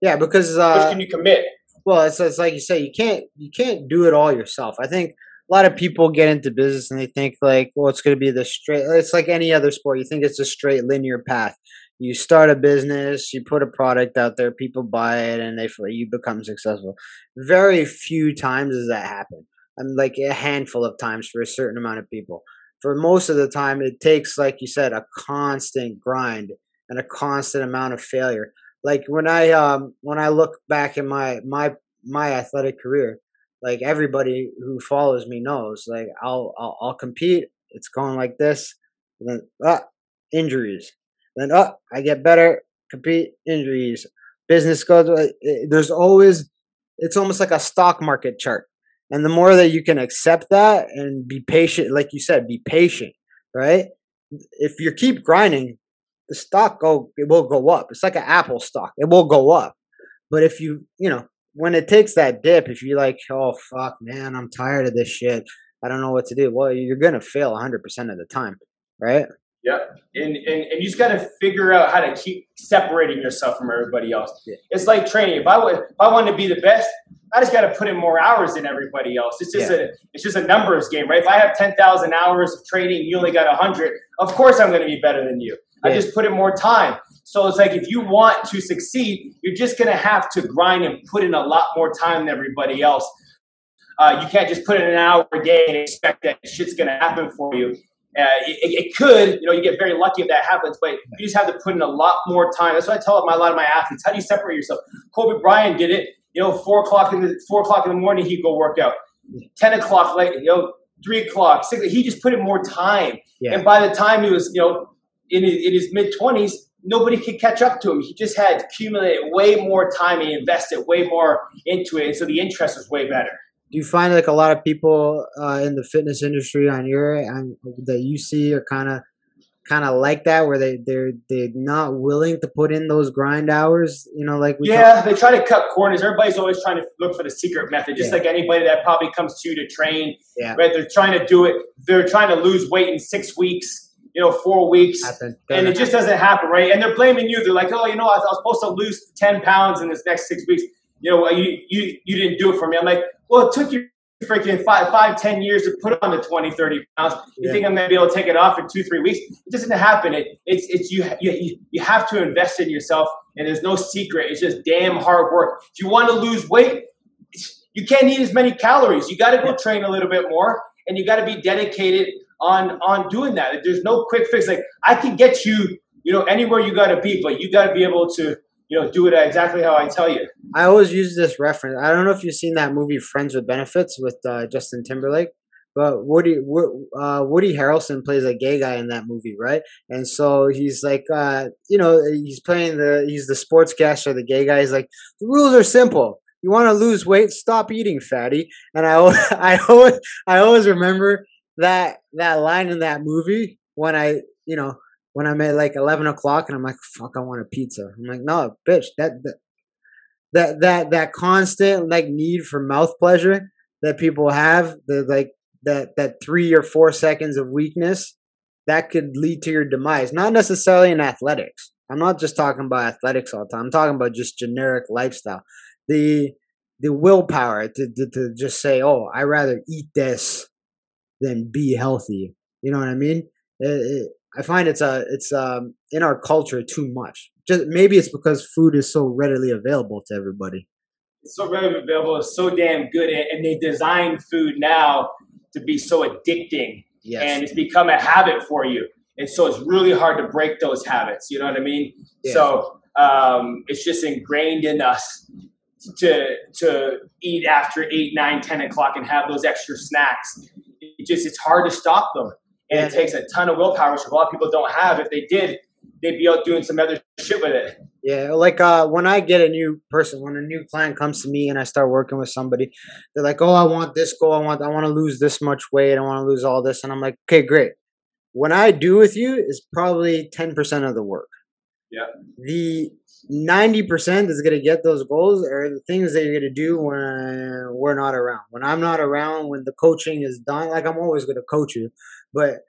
Yeah, because How much uh, can you commit? well, it's, it's like you say, you can't you can't do it all yourself. I think a lot of people get into business and they think like, well, it's going to be the straight. It's like any other sport. You think it's a straight linear path. You start a business, you put a product out there, people buy it, and they you become successful. Very few times does that happen. Mean, like a handful of times for a certain amount of people. For most of the time, it takes, like you said, a constant grind and a constant amount of failure. Like when I um when I look back in my my my athletic career, like everybody who follows me knows, like I'll I'll, I'll compete. It's going like this, and then ah injuries. Then oh I get better, compete injuries. Business goes. uh, eh, There's always it's almost like a stock market chart. And the more that you can accept that and be patient, like you said, be patient, right? If you keep grinding, the stock go it will go up. It's like an Apple stock. It will go up. But if you, you know, when it takes that dip, if you're like, oh fuck, man, I'm tired of this shit. I don't know what to do. Well, you're gonna fail 100% of the time, right? Yeah, and, and and you just got to figure out how to keep separating yourself from everybody else. Yeah. It's like training. If I would, if I wanted to be the best, I just got to put in more hours than everybody else. It's just a it's just a numbers game, right? If I have ten thousand hours of training, you only got hundred. Of course, I'm going to be better than you. I just put in more time. So it's like if you want to succeed, you're just going to have to grind and put in a lot more time than everybody else. Uh, you can't just put in an hour a day and expect that shit's going to happen for you. Uh, it, it, could, you know, you get very lucky if that happens, but you just have to put in a lot more time. That's what I tell my, a lot of my athletes. How do you separate yourself? Kobe Bryant did it. You know, four o'clock in the four o'clock in the morning, he'd go work out. Ten o'clock late, you know, three o'clock, six. He just put in more time, yeah. and by the time he was, you know, in his, in his mid twenties, nobody could catch up to him. He just had accumulated way more time and invested way more into it, and so the interest was way better. Do you find like a lot of people uh, in the fitness industry on your and that you see are kind of kind of like that, where they they're they're not willing to put in those grind hours? You know, like yeah, talk- they try to cut corners. Everybody's always trying to look for the secret method, just yeah. like anybody that probably comes to you to train. Yeah, right. They're trying to do it. They're trying to lose weight in six weeks you know, four weeks, and it just doesn't happen, right? And they're blaming you. They're like, oh, you know, I was supposed to lose ten pounds in this next six weeks. You know, you you you didn't do it for me. I'm like, well, it took you freaking five, five, ten years to put on the 20, 30 pounds. You yeah. think I'm going to be able to take it off in two, three weeks? It doesn't happen. It, it's, it's you, you, you have to invest in yourself, and there's no secret. It's just damn hard work. If you want to lose weight, you can't eat as many calories. You got to go train a little bit more, and you got to be dedicated on on doing that. There's no quick fix. Like I can get you, you know, anywhere you got to be, but you got to be able to, you know, do it exactly how I tell you. I always use this reference. I don't know if you've seen that movie Friends with Benefits with uh, Justin Timberlake. But Woody uh, Woody Harrelson plays a gay guy in that movie, right? And so he's like, uh, you know, he's playing the he's the sportscaster, the gay guy. He's like, the rules are simple. You want to lose weight? Stop eating, fatty. And I, I always, I always remember that that line in that movie when I, you know, when I'm at like eleven o'clock and I'm like, fuck, I want a pizza. I'm like, no, bitch, that that that that, that constant like need for mouth pleasure that people have, the like that that three or four seconds of weakness, that could lead to your demise. Not necessarily in athletics. I'm not just talking about athletics all the time. I'm talking about just generic lifestyle. The the willpower to, to, to just say, oh, I rather eat this than be healthy. You know what I mean? It, it, I find it's a it's um in our culture too much. Just maybe it's because food is so readily available to everybody. It's so readily available. It's so damn good, and they design food now to be so addicting, yes. and it's become a habit for you. And so it's really hard to break those habits. You know what I mean? Yes. So um, it's just ingrained in us to to eat after eight, nine, ten o'clock and have those extra snacks it just it's hard to stop them, and it takes a ton of willpower, which a lot of people don't have. If they did, they'd be out doing some other shit with it. Yeah, like uh, when I get a new person, when a new client comes to me and I start working with somebody, they're like, "Oh, I want this goal. I want, I want to lose this much weight. I want to lose all this." And I'm like, "Okay, great. What I do with you is probably ten percent of the work. Yeah. The 90% is going to get those goals are the things that you're going to do when we're not around. When I'm not around, when the coaching is done, like I'm always going to coach you, but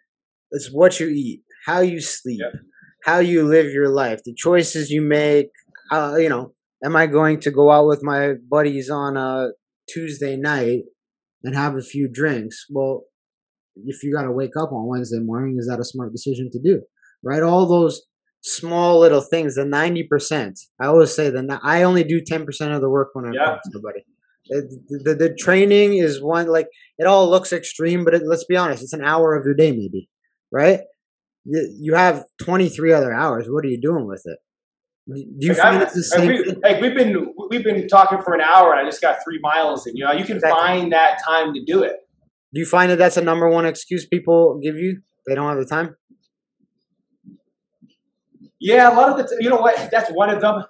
it's what you eat, how you sleep, yeah. how you live your life, the choices you make. Uh, you know, am I going to go out with my buddies on a Tuesday night and have a few drinks? Well, if you got to wake up on Wednesday morning, is that a smart decision to do? Right? All those small little things, the 90%. I always say that I only do 10% of the work when I'm yeah. to somebody. Uh, the, the, the, training is one, like, it all looks extreme, but it, let's be honest, it's an hour of your day, maybe, right? You have 23 other hours. What are you doing with it? Do you like find it's the same? We, like we've been we've been talking for an hour, and I just got three miles in. You know, you can exactly. find that time to do it. Do you find that that's a number one excuse people give you? They don't have the time. Yeah, a lot of the, you know what? That's one of them.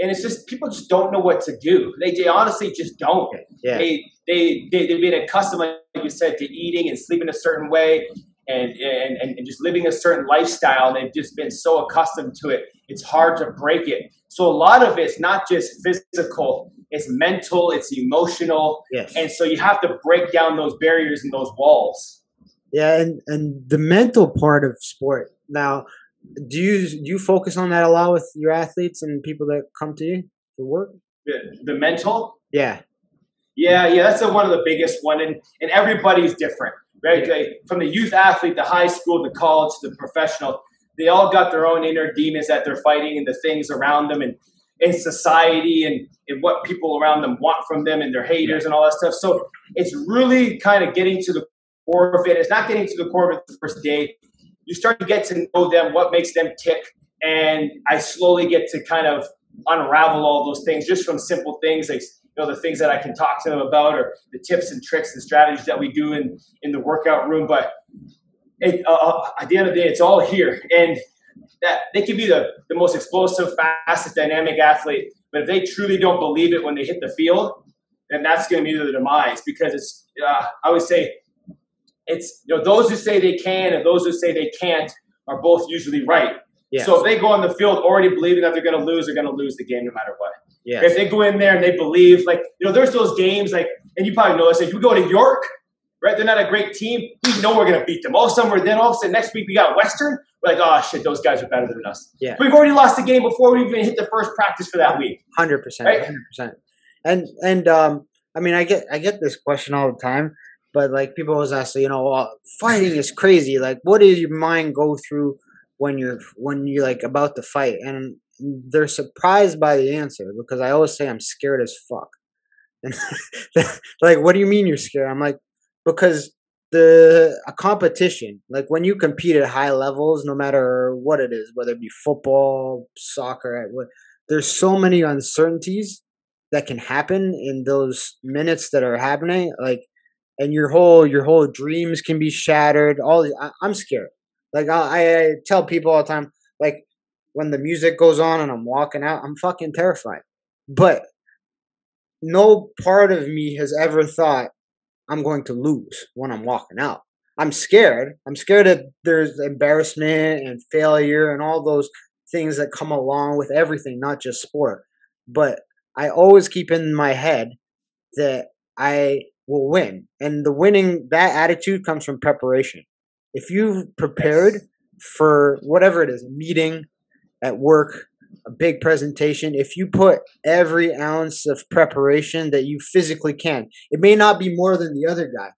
And it's just people just don't know what to do. They, they honestly just don't. Yeah. They, they, they, they've been accustomed, like you said, to eating and sleeping a certain way and, and, and just living a certain lifestyle. And they've just been so accustomed to it. It's hard to break it. So a lot of it's not just physical, it's mental, it's emotional. Yes. And so you have to break down those barriers and those walls. Yeah, and, and the mental part of sport. Now, do you do you focus on that a lot with your athletes and people that come to you for work? The, the mental. Yeah. Yeah, yeah, that's a, one of the biggest one, and and everybody's different, right? Like, from the youth athlete, the high school, the college, the professional, they all got their own inner demons that they're fighting, and the things around them, and in society, and and what people around them want from them, and their haters, and all that stuff. So it's really kind of getting to the core of it. it is not getting to the core of it the first day, you start to get to know them, what makes them tick, and I slowly get to kind of unravel all those things just from simple things like you know the things that I can talk to them about or the tips and tricks and strategies that we do in in the workout room. But it, uh, uh at the end of the day, it's all here, and that they can be the the most explosive, fastest, dynamic athlete, but if they truly don't believe it when they hit the field, then that's going to be their demise because it's uh, I would say it's you know those who say they can and those who say they can't are both usually right. Yes. So if they go on the field already believing that they're going to lose, they're going to lose the game no matter what. Yes. If they go in there and they believe, like you know, there's those games like, and you probably know this. If we go to York, right, they're not a great team. We know we're going to beat them. All of a sudden, we're then all of a sudden next week we got Western. We're like, oh shit, those guys are better than us. Yeah. We've already lost the game before we even hit the first practice for that week. Hundred percent. Hundred percent. And and um, I mean, I get I get this question all the time but like people always ask, you know, oh, fighting is crazy. Like, what does your mind go through when you're when you're like about to fight? And they're surprised by the answer because I always say I'm scared as fuck. And like, what do you mean you're scared? I'm like, because the a competition, like when you compete at high levels, no matter what it is, whether it be football, soccer, what, there's so many uncertainties that can happen in those minutes that are happening. Like and your whole your whole dreams can be shattered. All I, am scared. Like I, I tell people all the time, like when the music goes on and I'm walking out, I'm fucking terrified. But no part of me has ever thought I'm going to lose when I'm walking out. I'm scared. I'm scared that there's embarrassment and failure and all those things that come along with everything, not just sport. But I always keep in my head that I will win. And the winning, that attitude comes from preparation. If you've prepared for whatever it is, a meeting at work, a big presentation, if you put every ounce of preparation that you physically can, it may not be more than the other guy,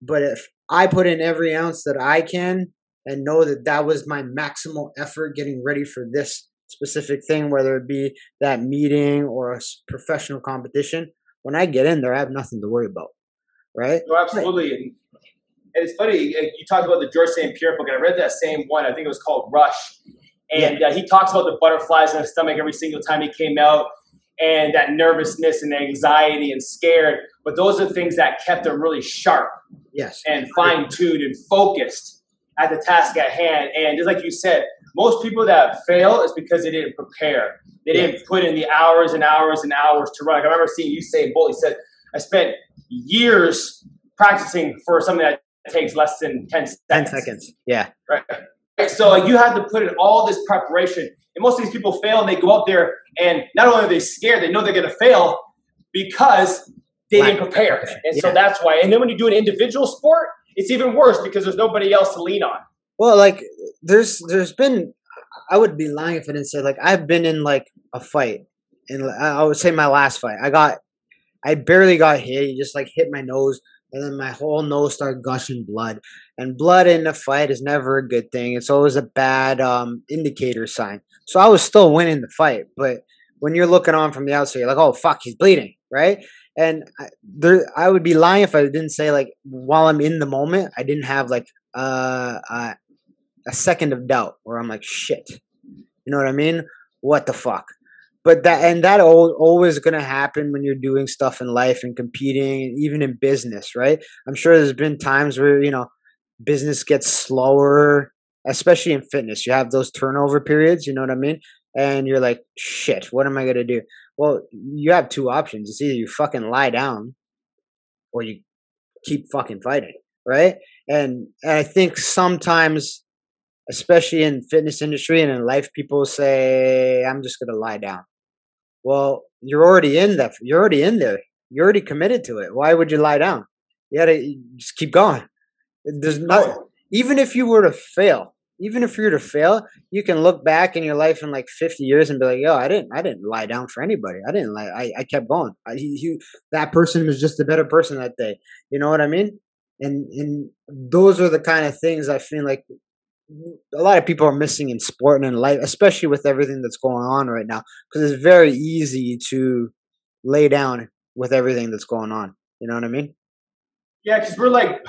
but if I put in every ounce that I can and know that that was my maximal effort getting ready for this specific thing, whether it be that meeting or a professional competition, when I get in there, I have nothing to worry about right? No, absolutely. Right. And, and it's funny, you talked about the Georges St-Pierre book, and I read that same one. I think it was called Rush. And yeah. uh, he talks about the butterflies in his stomach every single time he came out, and that nervousness and anxiety and scared. But those are things that kept him really sharp, yes, and fine tuned and focused at the task at hand. And just like you said, most people that fail is because they didn't prepare. They didn't put in the hours and hours and hours to run. Like I remember seeing you say, Bull, he said, I spent years practicing for something that takes less than 10 seconds. 10 seconds, yeah. Right. So like, you have to put in all this preparation. And most of these people fail and they go out there and not only are they scared, they know they're going to fail because they didn't prepare. And yeah. so that's why. And then when you do an individual sport, it's even worse because there's nobody else to lean on. Well, like there's there's been I would be lying if I didn't say like I've been in like a fight and I would say my last fight. I got I barely got hit. He just like hit my nose, and then my whole nose started gushing blood. And blood in a fight is never a good thing. It's always a bad um, indicator sign. So I was still winning the fight, but when you're looking on from the outside, you're like, "Oh fuck, he's bleeding," right? And I, there, I would be lying if I didn't say like while I'm in the moment, I didn't have like uh, uh, a second of doubt where I'm like, "Shit," you know what I mean? What the fuck? But that and that always going to happen when you're doing stuff in life and competing even in business right? I'm sure there's been times where you know business gets slower especially in fitness. You have those turnover periods you know what i mean? And you're like shit what am i going to do? Well you have two options. It's either you fucking lie down or you keep fucking fighting right? And, and i think sometimes especially in fitness industry and in life people say i'm just going to lie down well, you're already in that. You're already in there. You're already committed to it. Why would you lie down? You gotta just keep going. There's not even if you were to fail, even if you were to fail, you can look back in your life in like 50 years and be like, "Yo, I didn't, I didn't lie down for anybody. I didn't lie. I, I kept going. I, he, he, that person was just a better person that day. You know what I mean? And and those are the kind of things I feel like a lot of people are missing in sport and in life, especially with everything that's going on right now, because it's very easy to lay down with everything that's going on. You know what I mean? Yeah, because we're like,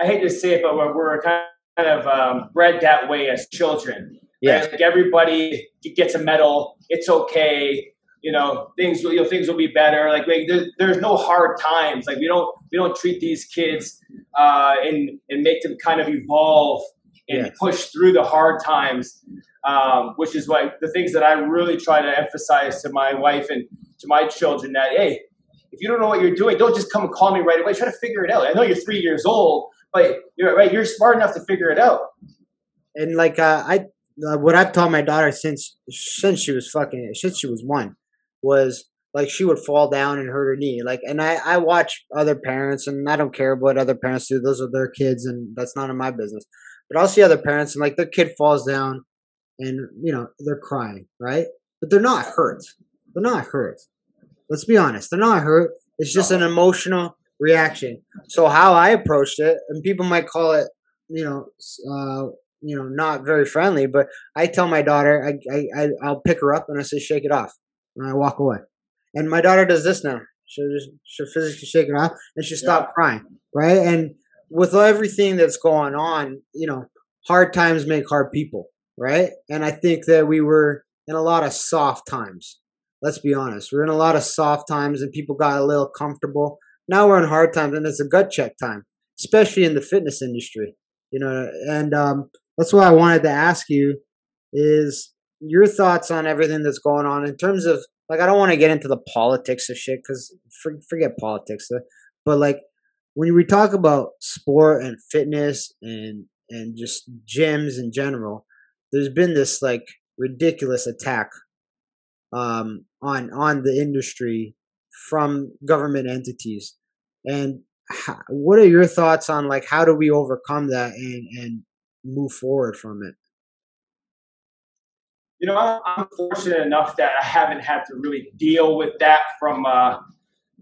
I hate to say it, but we're, we're kind of um, bred that way as children. Yeah. Right? Like everybody gets a medal. It's okay. You know, things will, you know, things will be better. Like, like there, there's no hard times. Like we don't, we don't treat these kids uh, and, and make them kind of evolve and Yes. push through the hard times. Um, which is what the things that I really try to emphasize to my wife and to my children that, hey, if you don't know what you're doing, don't just come and call me right away. Try to figure it out. I know you're three years old, but you're right. You're smart enough to figure it out. and like uh, I, uh, what I've taught my daughter since since she was fucking since she was one, was like she would fall down and hurt her knee. Like, and I I watch other parents, and I don't care what other parents do. Those are their kids, and that's none of my business. But I'll see other parents, and like their kid falls down, and you know they're crying, right? But they're not hurt. They're not hurt. Let's be honest. They're not hurt. It's just an emotional reaction. So how I approached it, and people might call it, you know, uh, you know, not very friendly, but I tell my daughter, I, I, I'll pick her up and I say, shake it off, and I walk away. And my daughter does this now. She'll just she'll physically shake it off, and she'll stop crying, right? And with everything that's going on, you know, hard times make hard people, right? And I think that we were in a lot of soft times. Let's be honest. We're in a lot of soft times, and people got a little comfortable. Now we're in hard times, and it's a gut check time, especially in the fitness industry. You know, and um, that's why I wanted to ask you is your thoughts on everything that's going on in terms of like I don't want to get into the politics of shit because for, forget politics, uh, but like when we talk about sport and fitness and and just gyms in general, there's been this like ridiculous attack um, on on the industry from government entities, and how, what are your thoughts on like how do we overcome that and and move forward from it? You know, I'm, fortunate enough that I haven't had to really deal with that from uh,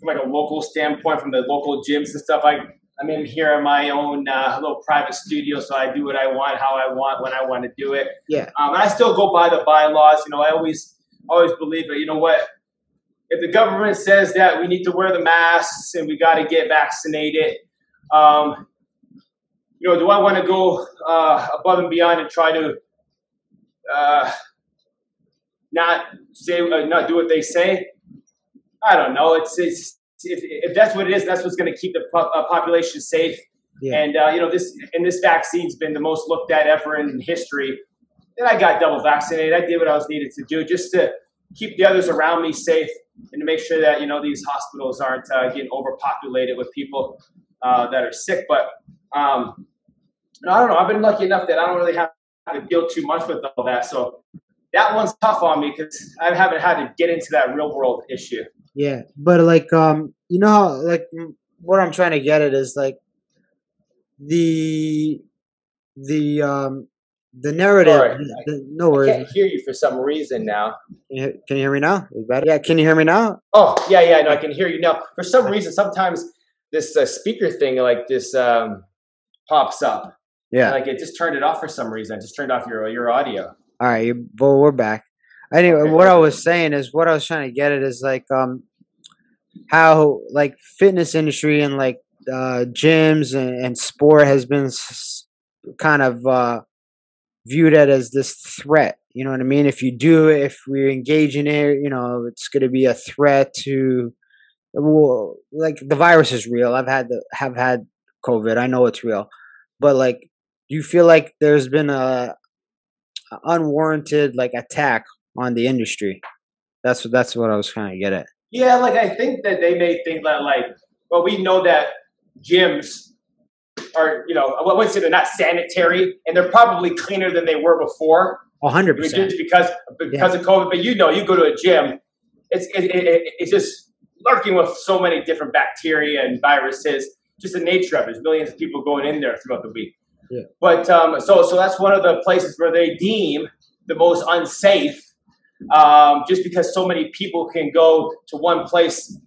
from like a local standpoint, from the local gyms and stuff. I I'm in here in my own uh, little private studio, so I do what I want, how I want, when I want to do it. Yeah. Um, I still go by the bylaws. You know, I always always believe that. You know what? If the government says that we need to wear the masks and we got to get vaccinated, um, you know, do I want to go uh, above and beyond and try to uh, not say, uh, not do what they say? I don't know. It's it's if, if that's what it is, that's what's going to keep the po- uh, population safe. Yeah. And uh, you know this and this vaccine's been the most looked at ever in history. And I got double vaccinated. I did what I was needed to do just to keep the others around me safe and to make sure that you know these hospitals aren't uh, getting overpopulated with people uh, that are sick. But um, I don't know. I've been lucky enough that I don't really have to deal too much with all that. So that one's tough on me because I haven't had to get into that real world issue. Yeah, but like um, you know how like what I'm trying to get at is like the the um the narrative. Sorry, the- I- no I worries. can't hear you for some reason now. Can you, can you hear me now? Is better? Yeah, can you hear me now? Oh, yeah, yeah, no, I can hear you now. For some reason, sometimes this uh, speaker thing, like this, um, pops up. Yeah. Like it just turned it off for some reason. I just turned off your your audio. All right, well, we're back. Anyway, Okay, what I was saying is what I was trying to get at is like um how like fitness industry and like uh gyms and, and sport has been s- kind of uh viewed at as this threat. You know what I mean? If you do if we engage in it, you know, it's going to be a threat to well, like the virus is real. I've had the have had COVID. I know it's real, but like, do you feel like there's been a a unwarranted like attack on the industry? That's what that's what I was trying to get at. Yeah, like I think that they may think that like, well, we know that gyms are, you know, I wouldn't say they're not sanitary, and they're probably cleaner than they were before. A hundred Just percent. because because of COVID. But you know, you go to a gym, it's it, it, it- it's just lurking with so many different bacteria and viruses. Just the nature of it. There's millions of people going in there throughout the week. Yeah. But um, so so that's one of the places where they deem the most unsafe, um, just because so many people can go to one place.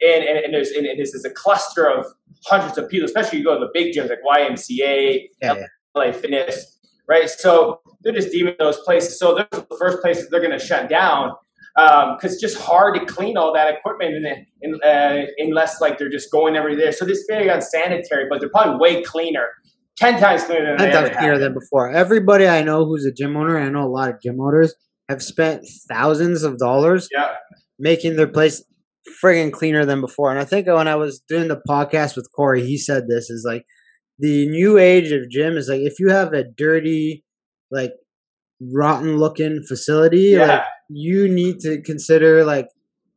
And, and, and there's and, and this is a cluster of hundreds of people, especially you go to the big gyms like YMCA, Yeah, yeah. LA Fitness, right? So they're just deeming those places. So those are the first places they're going to shut down. because um, it's just hard to clean all that equipment in, in, uh, unless like they're just going every day. So this very unsanitary, but they're probably way cleaner, ten times cleaner than ten times cleaner than before. Everybody I know who's a gym owner, I know a lot of gym owners have spent thousands of dollars yeah. making their place friggin' cleaner than before. And I think when I was doing the podcast with Corey, he said this is like the new age of gym is like if you have a dirty, like rotten looking facility, yeah. like you need to consider like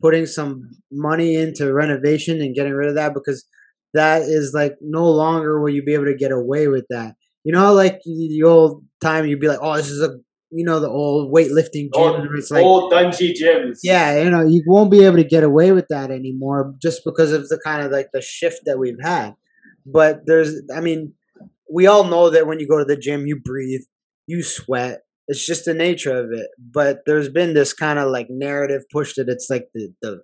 putting some money into renovation and getting rid of that because that is like no longer will you be able to get away with that. You know, like the old time, you'd be like, "Oh, this is a you know the old weightlifting gym." Old, it's like old dungy gyms. Yeah, you know, you won't be able to get away with that anymore just because of the kind of like the shift that we've had. But there's, I mean, we all know that when you go to the gym, you breathe, you sweat, it's just the nature of it. But there's been this kind of like narrative pushed that it's like the the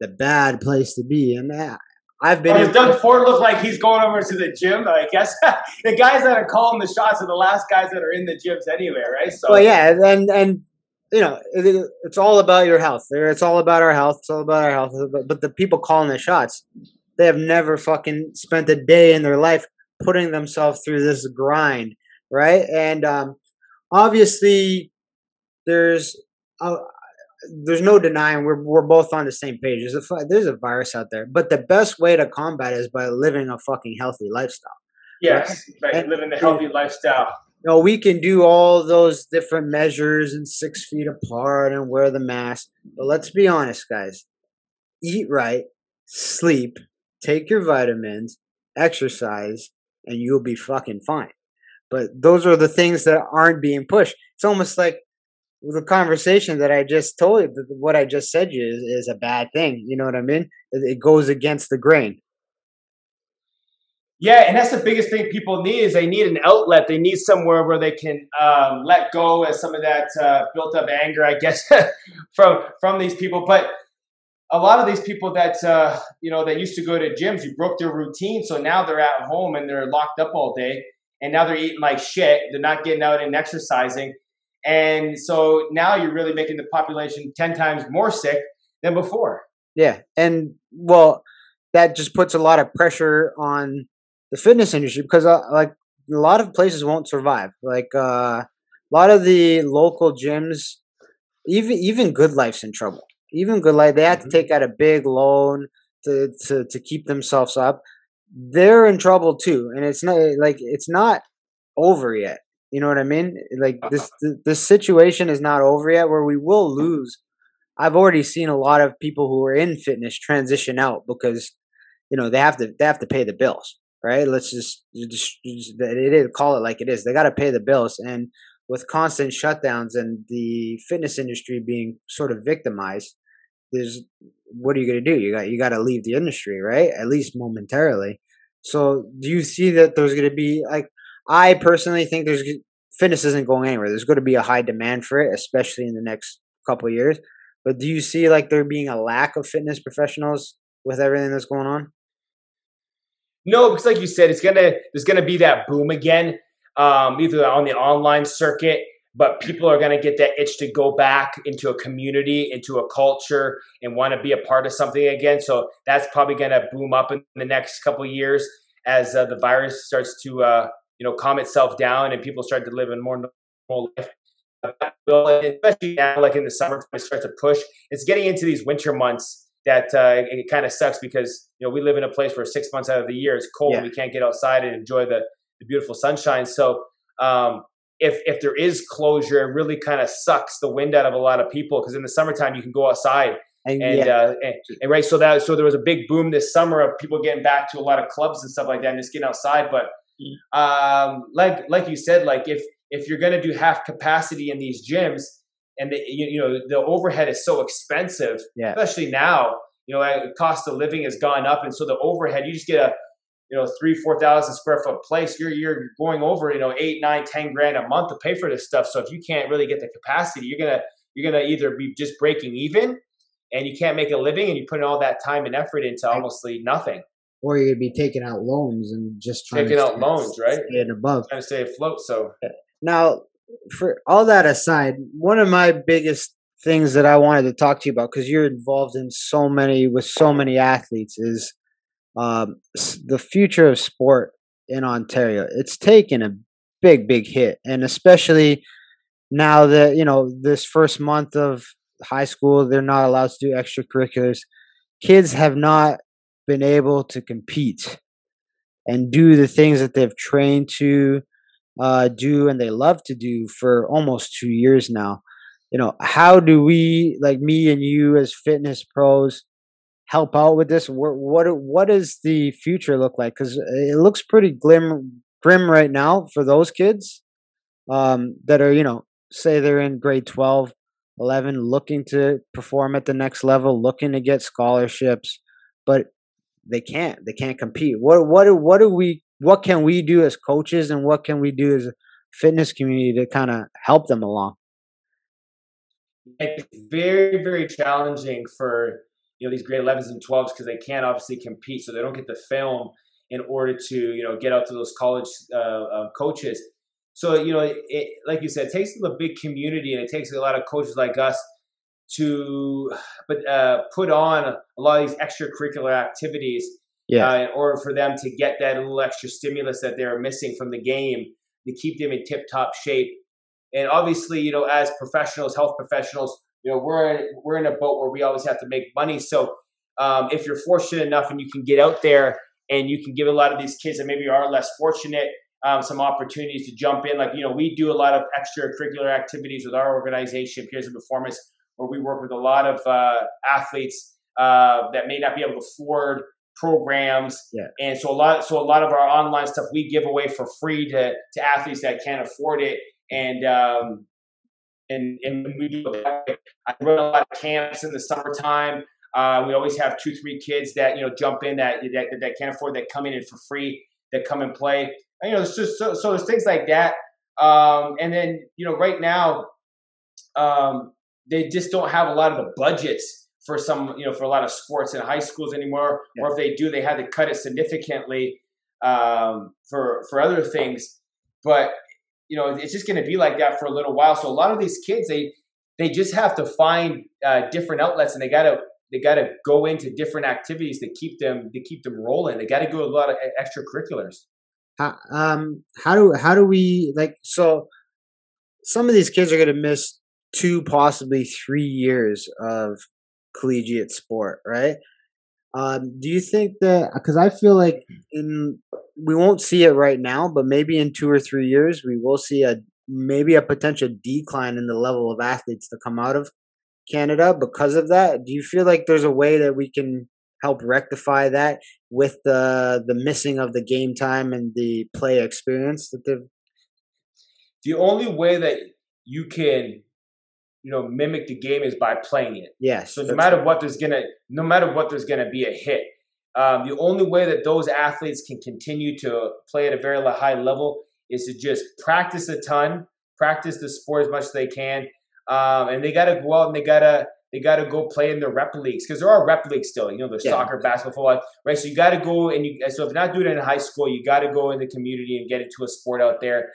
the bad place to be, and that, I've been. Does Doug Ford look like he's going over to the gym? I guess the guys that are calling the shots are the last guys that are in the gyms anyway, right? So. Well, yeah, and and you know, it, it's all about your health. It's all about our health. It's all about our health. But, but the people calling the shots, they have never fucking spent a day in their life putting themselves through this grind, right? And um, obviously there's uh, there's no denying we're we're both on the same page. There's a there's a virus out there, but the best way to combat it is by living a fucking healthy lifestyle. Yes, right? right. living a healthy lifestyle. You know, we can do all those different measures and six feet apart and wear the mask, but let's be honest, guys. Eat right, sleep, take your vitamins, exercise, and you'll be fucking fine. But those are the things that aren't being pushed. It's almost like the conversation that I just told you, what I just said you is, is a bad thing. You know what I mean? It goes against the grain. Yeah, and that's the biggest thing people need is they need an outlet. They need somewhere where they can um, let go of some of that uh, built up anger, I guess, from from these people. But a lot of these people that uh, you know that used to go to gyms, you broke their routine, so now they're at home and they're locked up all day and now they're eating like shit. They're not getting out and exercising. And so now you're really making the population 10 times more sick than before. Yeah. And well, that just puts a lot of pressure on the fitness industry because uh, like a lot of places won't survive. Like uh, a lot of the local gyms, even even GoodLife's in trouble. Even GoodLife, they have mm-hmm. to take out a big loan to, to to keep themselves up they're in trouble too, and it's not like it's not over yet. You know what I mean? Like this uh-huh. this situation is not over yet, where we will lose. I've already seen a lot of people who are in fitness transition out because you know they have to they have to pay the bills, right? Let's just just, just it is, call it like it is. They got to pay the bills, and with constant shutdowns and the fitness industry being sort of victimized, there's what are you going to do? You got you got to leave the industry, right? At least momentarily. So do you see that there's going to be like I personally think there's fitness isn't going anywhere. There's going to be a high demand for it, especially in the next couple years. But do you see like there being a lack of fitness professionals with everything that's going on? No, because like you said, it's gonna there's gonna be that boom again, um, either on the online circuit but people are to get that itch to go back into a community, into a culture, and want to be a part of something again. So that's probably to boom up in the next couple years as uh, the virus starts to, uh, you know, calm itself down and people start to live a more normal life. Especially now, like in the summer, it starts to push. It's getting into these winter months that uh, it, it kind of sucks because you know we live in a place where six months out of the year it's cold. Yeah. We can't get outside and enjoy the, the beautiful sunshine. So um, if if there is closure, it really kind of sucks the wind out of a lot of people because in the summertime you can go outside and, and, yeah. uh, and, and, right. So that so there was a big boom this summer of people getting back to a lot of clubs and stuff like that and just getting outside. But. Um, like like you said, like if if you're going to do half capacity in these gyms and the, you, you know the overhead is so expensive, yeah. especially now. You know, cost of living has gone up, and so the overhead you just get a you know three four thousand square foot place you're you're going over you know eight nine ten grand a month to pay for this stuff so if you can't really get the capacity you're gonna you're gonna either be just breaking even and you can't make a living and you put all that time and effort into almost nothing or you're gonna be taking out loans and just trying taking to out loans right and above trying to stay afloat so now for all that aside one of my biggest things that I wanted to talk to you about because you're involved in so many with so many athletes is um, the future of sport in Ontario. It's taken a big, big hit, and especially now that you know this first month of high school, they're not allowed to do extracurriculars. Kids have not been able to compete and do the things that they've trained to uh, do and they love to do for almost two years now. You know, how do we, like me and you as fitness pros, help out with this? What what, what does the future look like? Because it looks pretty glim, grim right now for those kids um, that are, you know, say they're in grade 12, 11, looking to perform at the next level, looking to get scholarships, but they can't. They can't compete. What what what do we what can we do as coaches and what can we do as a fitness community to kind of help them along? It's very very challenging for you know these grade 11s and 12s because they can't obviously compete, so they don't get the film in order to you know get out to those college uh, um, coaches. So you know, it, like you said, it takes a big community and it takes a lot of coaches like us to but uh, put on a lot of these extracurricular activities yeah. Uh, in order for them to get that little extra stimulus that they're missing from the game to keep them in tip top shape. And obviously, you know, as professionals, health professionals, you know, we're in, we're in a boat where we always have to make money. So um, if you're fortunate enough and you can get out there and you can give a lot of these kids that maybe are less fortunate um, some opportunities to jump in, like you know, we do a lot of extracurricular activities with our organization, Peers of Performance, where we work with a lot of uh, athletes uh, that may not be able to afford programs. Yeah. And so a lot so a lot of our online stuff we give away for free to to athletes that can't afford it. And um and and we do I run a lot of camps in the summertime. Uh, we always have two, three kids that you know jump in that that, that can't afford that come in for free that come and play. And, you know, it's just so, so there's things like that. Um, and then you know, right now, um, they just don't have a lot of the budgets for some, you know, for a lot of sports in high schools anymore. Yeah. Or if they do, they had to cut it significantly um, for for other things. But you know, it's just going to be like that for a little while. So a lot of these kids, they they just have to find uh, different outlets, and they gotta they gotta go into different activities to keep them to keep them rolling. They got to do a lot of extracurriculars. How um how do how do we like so? Some of these kids are going to miss two, possibly three years of collegiate sport, right? Um, do you think that because I feel like in we won't see it right now, but maybe in two or three years we will see a maybe a potential decline in the level of athletes to come out of Canada because of that. Do you feel like there's a way that we can help rectify that with the the missing of the game time and the play experience that they've? The only way that you can you know mimic the game is by playing it. Yes. So no matter what, there's gonna no matter what, there's gonna be a hit. Um, the only way that those athletes can continue to play at a very high level is to just practice a ton, practice the sport as much as they can, um, and they got to go out and they gotta they got to go play in the rep leagues because there are rep leagues still. You know, there's yeah. soccer, basketball, football, right? So you got to go and you. So if you're not doing it in high school, you got to go in the community and get into a sport out there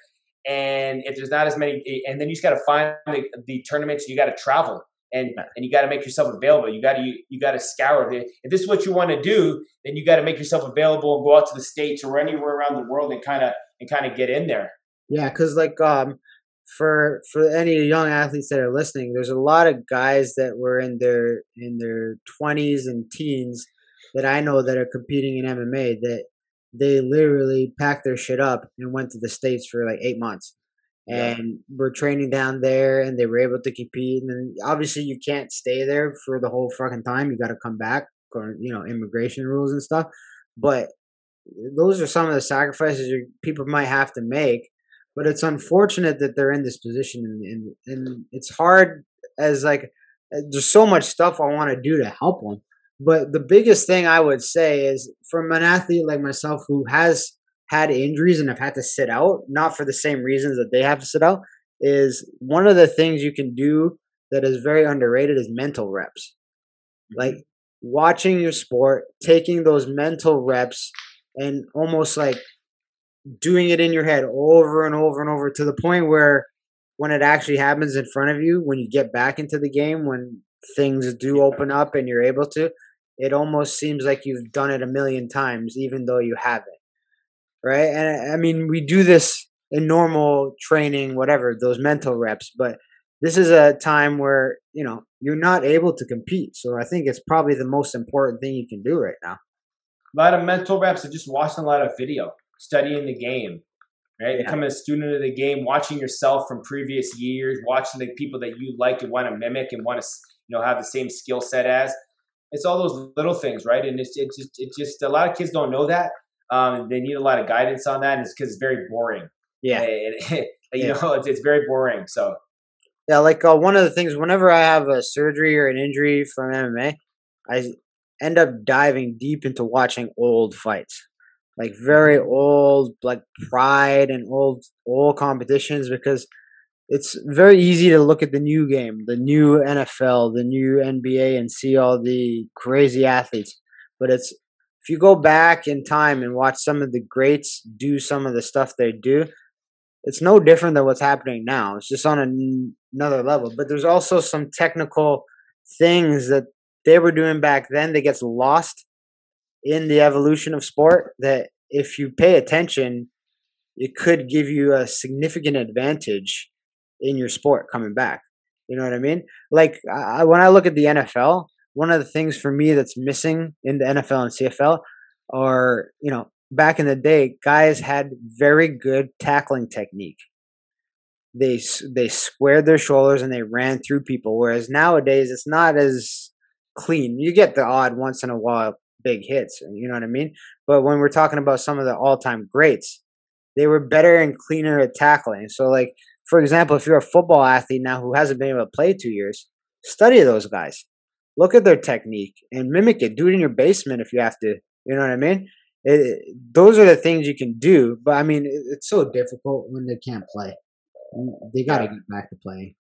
and if there's not as many, and then you just got to find the, the, tournaments. You got to travel, and and you got to make yourself available. You got to you, you got to scour. If this is what you want to do, then you got to make yourself available and go out to the states or anywhere around the world and kind of and kind of get in there. Yeah, because like um, for for any young athletes that are listening, there's a lot of guys that were in their in their 20s and teens that I know that are competing in MMA that they literally packed their shit up and went to the states for like eight months. And yeah. were training down there and they were able to compete and then obviously you can't stay there for the whole fucking time. You got to come back or you know immigration rules and stuff. But those are some of the sacrifices people might have to make. But it's unfortunate that they're in this position and, and, and it's hard as like there's so much stuff i want to do to help them but the biggest thing I would say is from an athlete like myself who has had injuries and have had to sit out, not for the same reasons that they have to sit out, is one of the things you can do that is very underrated is mental reps. Mm-hmm. Like watching your sport, taking those mental reps and almost like doing it in your head over and over and over to the point where when it actually happens in front of you, when you get back into the game, when things do open up and you're able to, it almost seems like you've done it a million times, even though you haven't. Right. And I mean, we do this in normal training, whatever, those mental reps, but this is a time where, you know, you're not able to compete. So I think it's probably the most important thing you can do right now. A lot of mental reps are just watching a lot of video, studying the game, right? Yeah. Becoming a student of the game, watching yourself from previous years, watching the people that you like and want to mimic and want to, you know, have the same skill set as. It's all those little things, right? And it's, it's just it's just a lot of kids don't know that. Um, they need a lot of guidance on that, and it's because it's very boring. Yeah, you yeah. know, it's, it's very boring. So yeah, like uh, one of the things whenever I have a surgery or an injury from MMA, I end up diving deep into watching old fights like very old like pride and old old competitions because it's very easy to look at the new game, the new NFL, the new NBA and see all the crazy athletes. But it's if you go back in time and watch some of the greats do some of the stuff they do, it's no different than what's happening now. It's just on an, another level. But there's also some technical things that they were doing back then that gets lost in the evolution of sport that if you pay attention, it could give you a significant advantage in your sport coming back. You know what I mean? Like I, when I look at the NFL, one of the things for me that's missing in the NFL and CFL are, you know, back in the day, guys had very good tackling technique. They they squared their shoulders and they ran through people. Whereas nowadays, it's not as clean. You get the odd once in a while big hits. You know what I mean? But when we're talking about some of the all time greats, they were better and cleaner at tackling. So, like, for example, if you're a football athlete now who hasn't been able to play two years, study those guys. Look at their technique and mimic it. Do it in your basement if you have to. You know what I mean? It, those are the things you can do. But I mean, it, it's so difficult when they can't play. They got to get back to playing.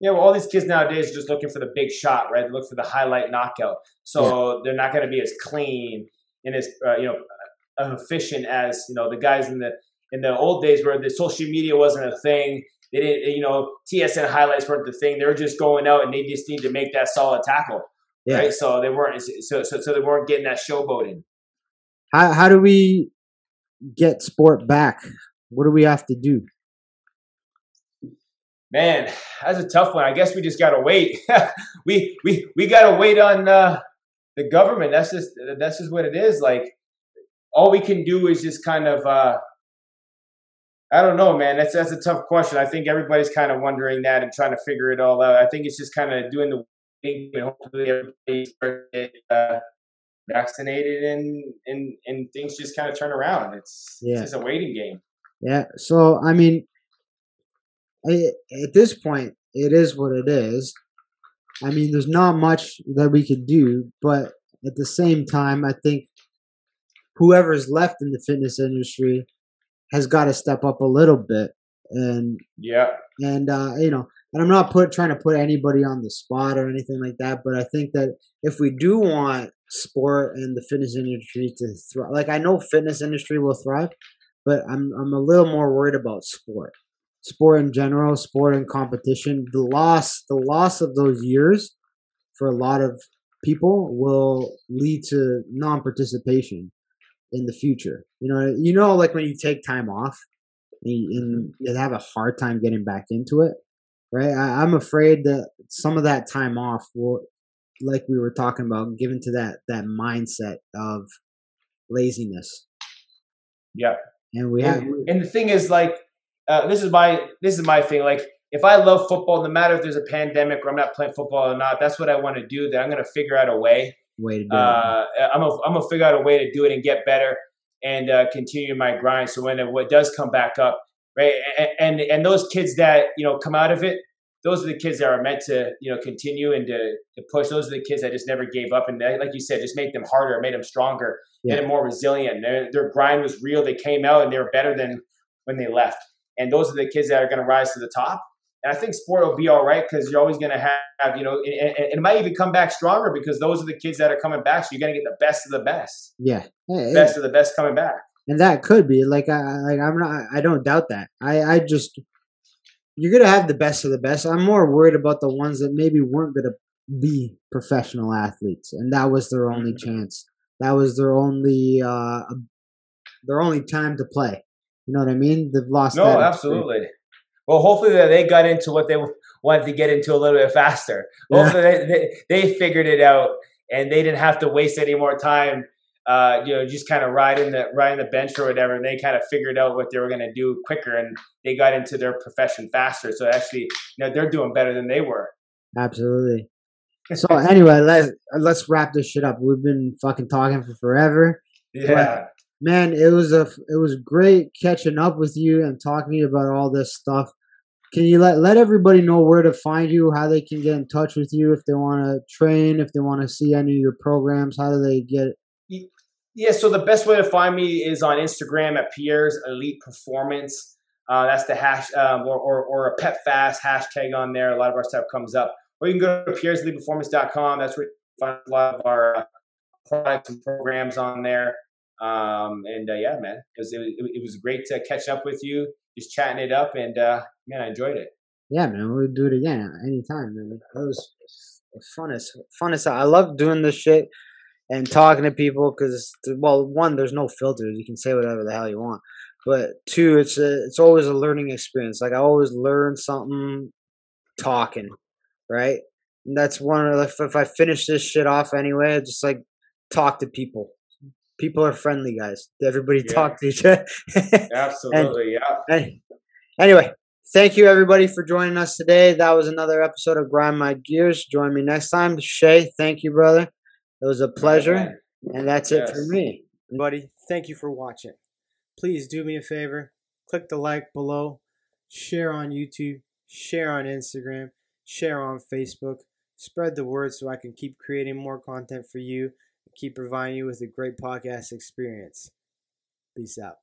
Yeah, well, all these kids nowadays are just looking for the big shot, right? They look for the highlight knockout. So yeah. they're not going to be as clean and as uh, you know efficient as you know the guys in the in the old days where the social media wasn't a thing. They didn't, you know, TSN highlights weren't the thing. They were just going out and they just need to make that solid tackle, yeah. right? So they weren't so, so so they weren't getting that showboating. How how do we get sport back? What do we have to do? Man, that's a tough one. I guess we just gotta wait. we we we gotta wait on uh, the government. That's just that's just what it is. Like all we can do is just kind of uh, I don't know, man. That's that's a tough question. I think everybody's kind of wondering that and trying to figure it all out. I think it's just kind of doing the thing and hopefully everybody get uh, vaccinated and and and things just kind of turn around. It's, yeah. it's just a waiting game. Yeah. So I mean, I, at this point, it is what it is. I mean, there's not much that we can do, but at the same time, I think whoever's left in the fitness industry has got to step up a little bit. And yeah, and uh, you know, and I'm not put trying to put anybody on the spot or anything like that, but I think that if we do want sport and the fitness industry to thrive, like I know fitness industry will thrive, but I'm I'm a little more worried about sport. Sport in general, sport and competition, the loss the loss of those years for a lot of people will lead to non-participation in the future. You know, you know, like when you take time off and you have a hard time getting back into it, right? I, I'm afraid that some of that time off will, like we were talking about, give to that that mindset of laziness. Yeah, and we have. And, and the thing is, like, uh, this is my this is my thing. Like if I love football, no matter if there's a pandemic or I'm not playing football or not, that's what I want to do. That I'm going to figure out a way. Way to do uh, it. I'm gonna I'm gonna figure out a way to do it and get better and uh, continue my grind. So when it, what does come back up, right? And, and and those kids that you know come out of it, those are the kids that are meant to you know continue and to, to push. Those are the kids that just never gave up, and like you said, just make them harder, made them stronger, yeah. made them more resilient. Their, their grind was real. They came out and they were better than when they left and those are the kids that are going to rise to the top. And I think sport will be all right because you're always going to have, you know, and, and, it might even come back stronger because those are the kids that are coming back. So you're going to get the best of the best. Yeah, best of the best coming back. And that could be like I like I'm not I don't doubt that. I I just you're gonna have the best of the best. I'm more worried about the ones that maybe weren't gonna be professional athletes, and that was their only Mhm. chance. That was their only uh, their only time to play. You know what I mean? They've lost. No, that experience. Well, hopefully that they got into what they wanted to get into a little bit faster. Yeah. Hopefully they, they, they figured it out and they didn't have to waste any more time. Uh, you know, just kind of riding the riding the bench or whatever. And they kind of figured out what they were going to do quicker, and they got into their profession faster. So actually, you know, they're doing better than they were. Absolutely. So anyway, let's let's wrap this shit up. We've been fucking talking for forever. Yeah. man it was a it was great catching up with you and talking about all this stuff can you let let everybody know where to find you how they can get in touch with you if they want to train if they want to see any of your programs how do they get Yeah, so the best way to find me is on Instagram at Pierre's Elite Performance. Uh, that's the hash um, or, or, or a pet fast hashtag on there. A lot of our stuff comes up. Or you can go to pierre'seliteperformance.com. That's where you find a lot of our uh, products and programs on there. Um, and uh, yeah, man, because it, it, it was great to catch up with you, just chatting it up, and uh, man, I enjoyed it. yeah man we'll do it again anytime man. That was fun as fun as i love doing this shit and talking to people because well one there's no filters you can say whatever the hell you want but two it's a, it's always a learning experience like i always learn something talking right? And that's one of the if i finish this shit off anyway just like talk to people people are friendly guys everybody Yeah. talk to each other Absolutely, yeah. Any- anyway, thank you everybody for joining us today. That was another episode of Grind My Gears. Join me next time. Shay, thank you, brother. It was a pleasure. And that's it for me. Buddy, thank you for watching. Please do me a favor, click the like below, share on YouTube, share on Instagram, share on Facebook, spread the word so I can keep creating more content for you and keep providing you with a great podcast experience. Peace out.